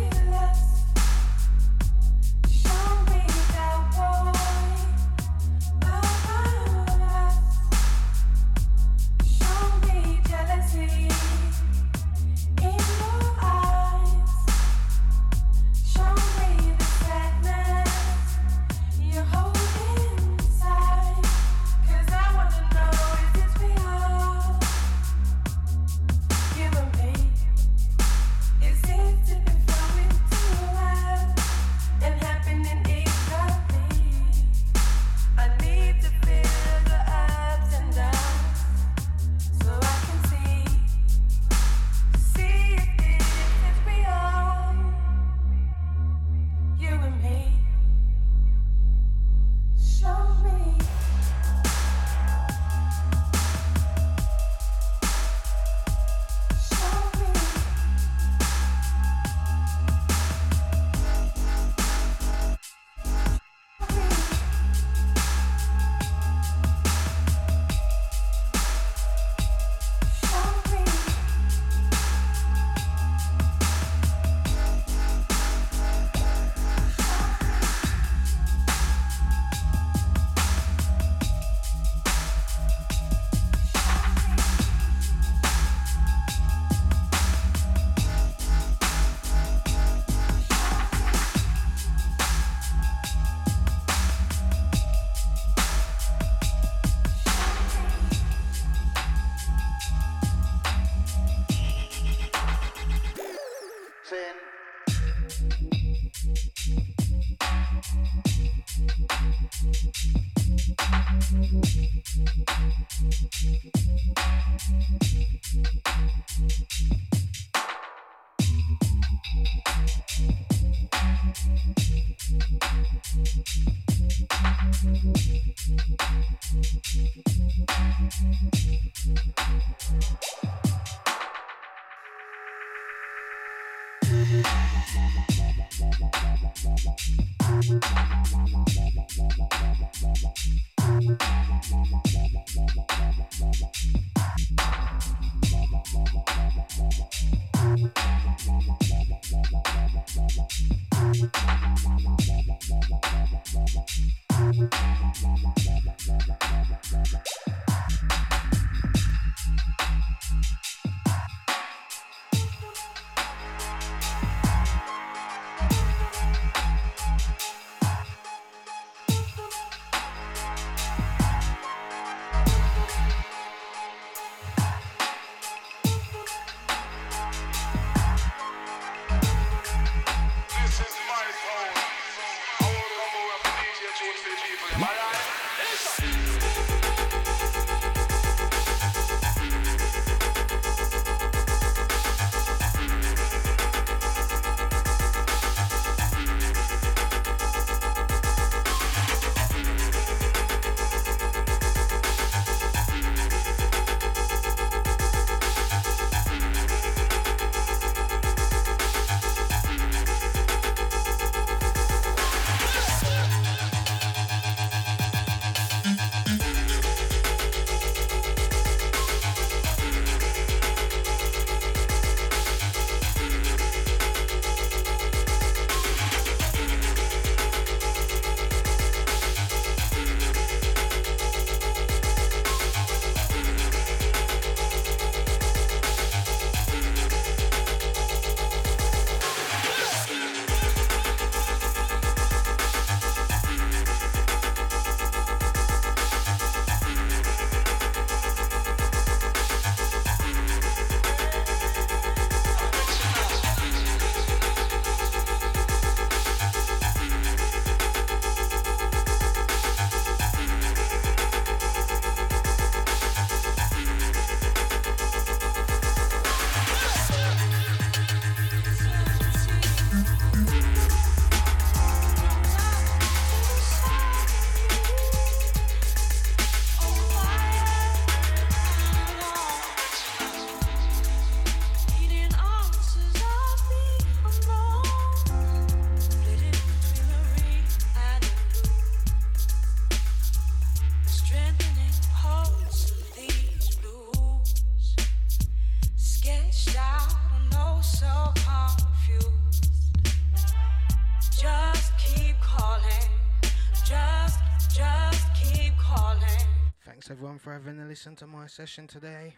listen to my session today.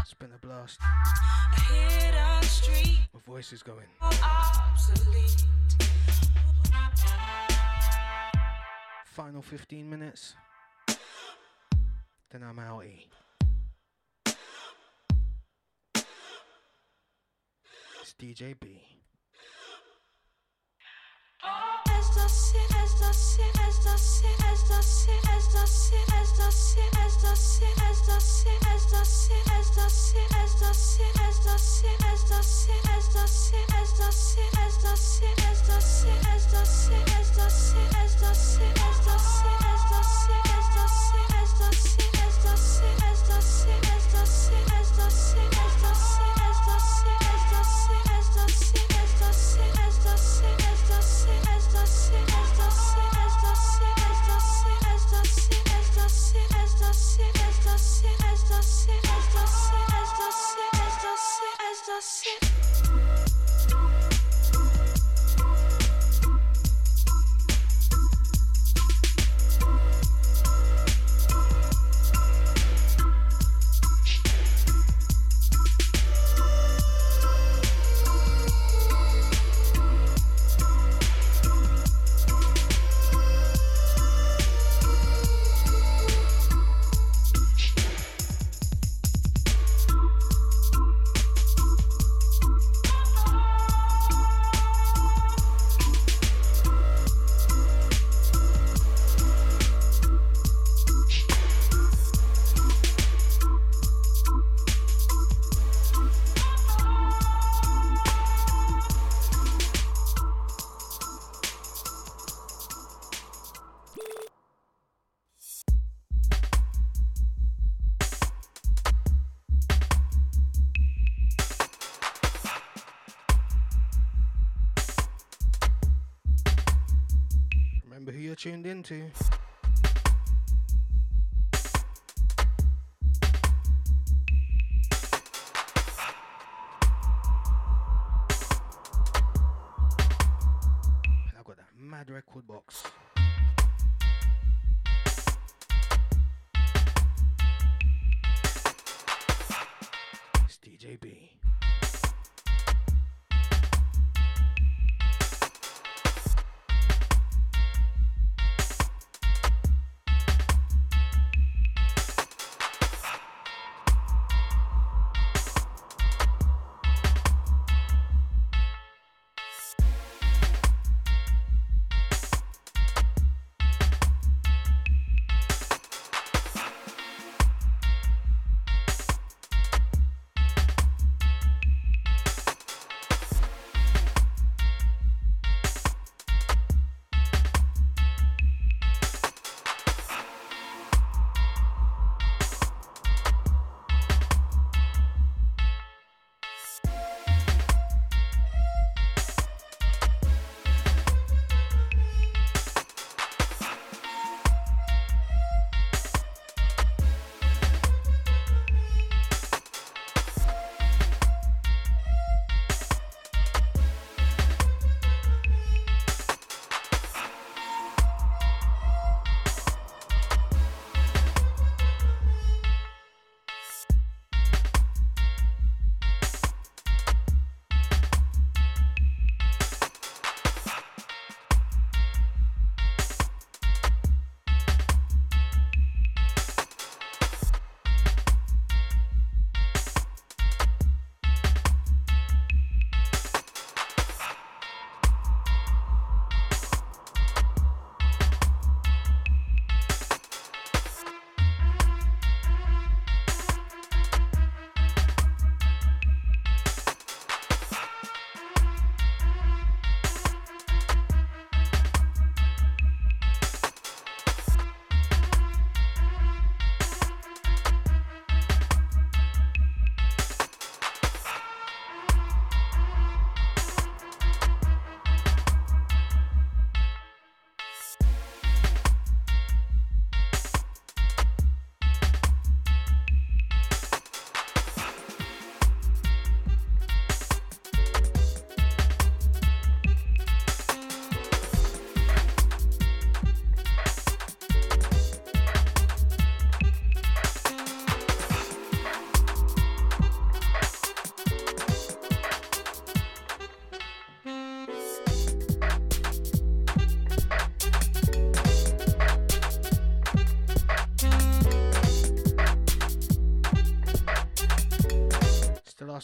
It's been a blast. My voice is going. Final 15 minutes. Then I'm outie. It's DJ B as the as the as the doce, es sit, as doce, sit, as es sit. into.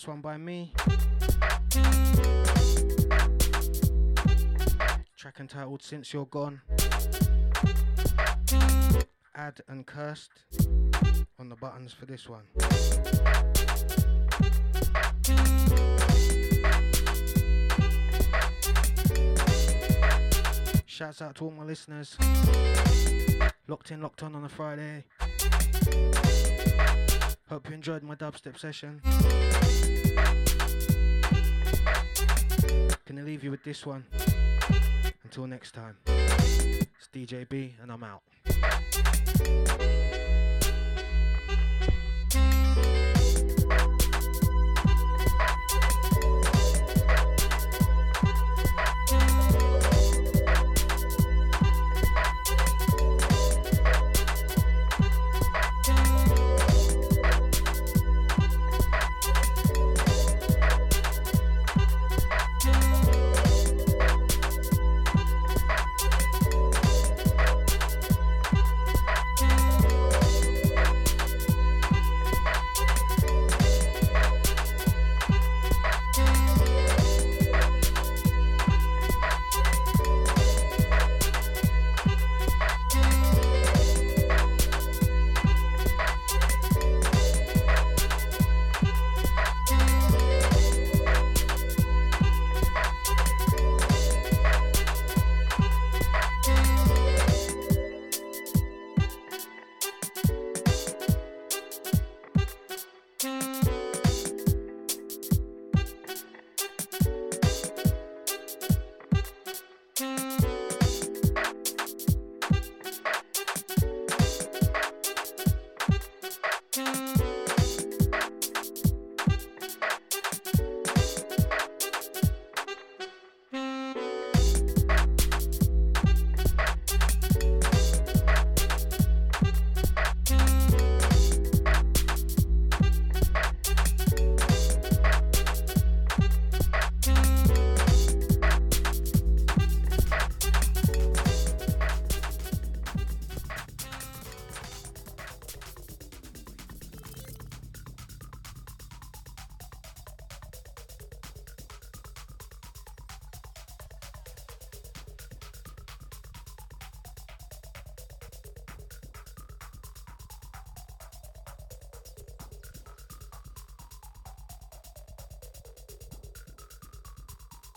Last one by me. Track entitled Since You're Gone. Ad and Cursed on the buttons for this one. Shouts out to all my listeners. Locked in, locked on on a Friday. Hope you enjoyed my dubstep session. Gonna leave you with this one. Until next time. It's DJ B and I'm out.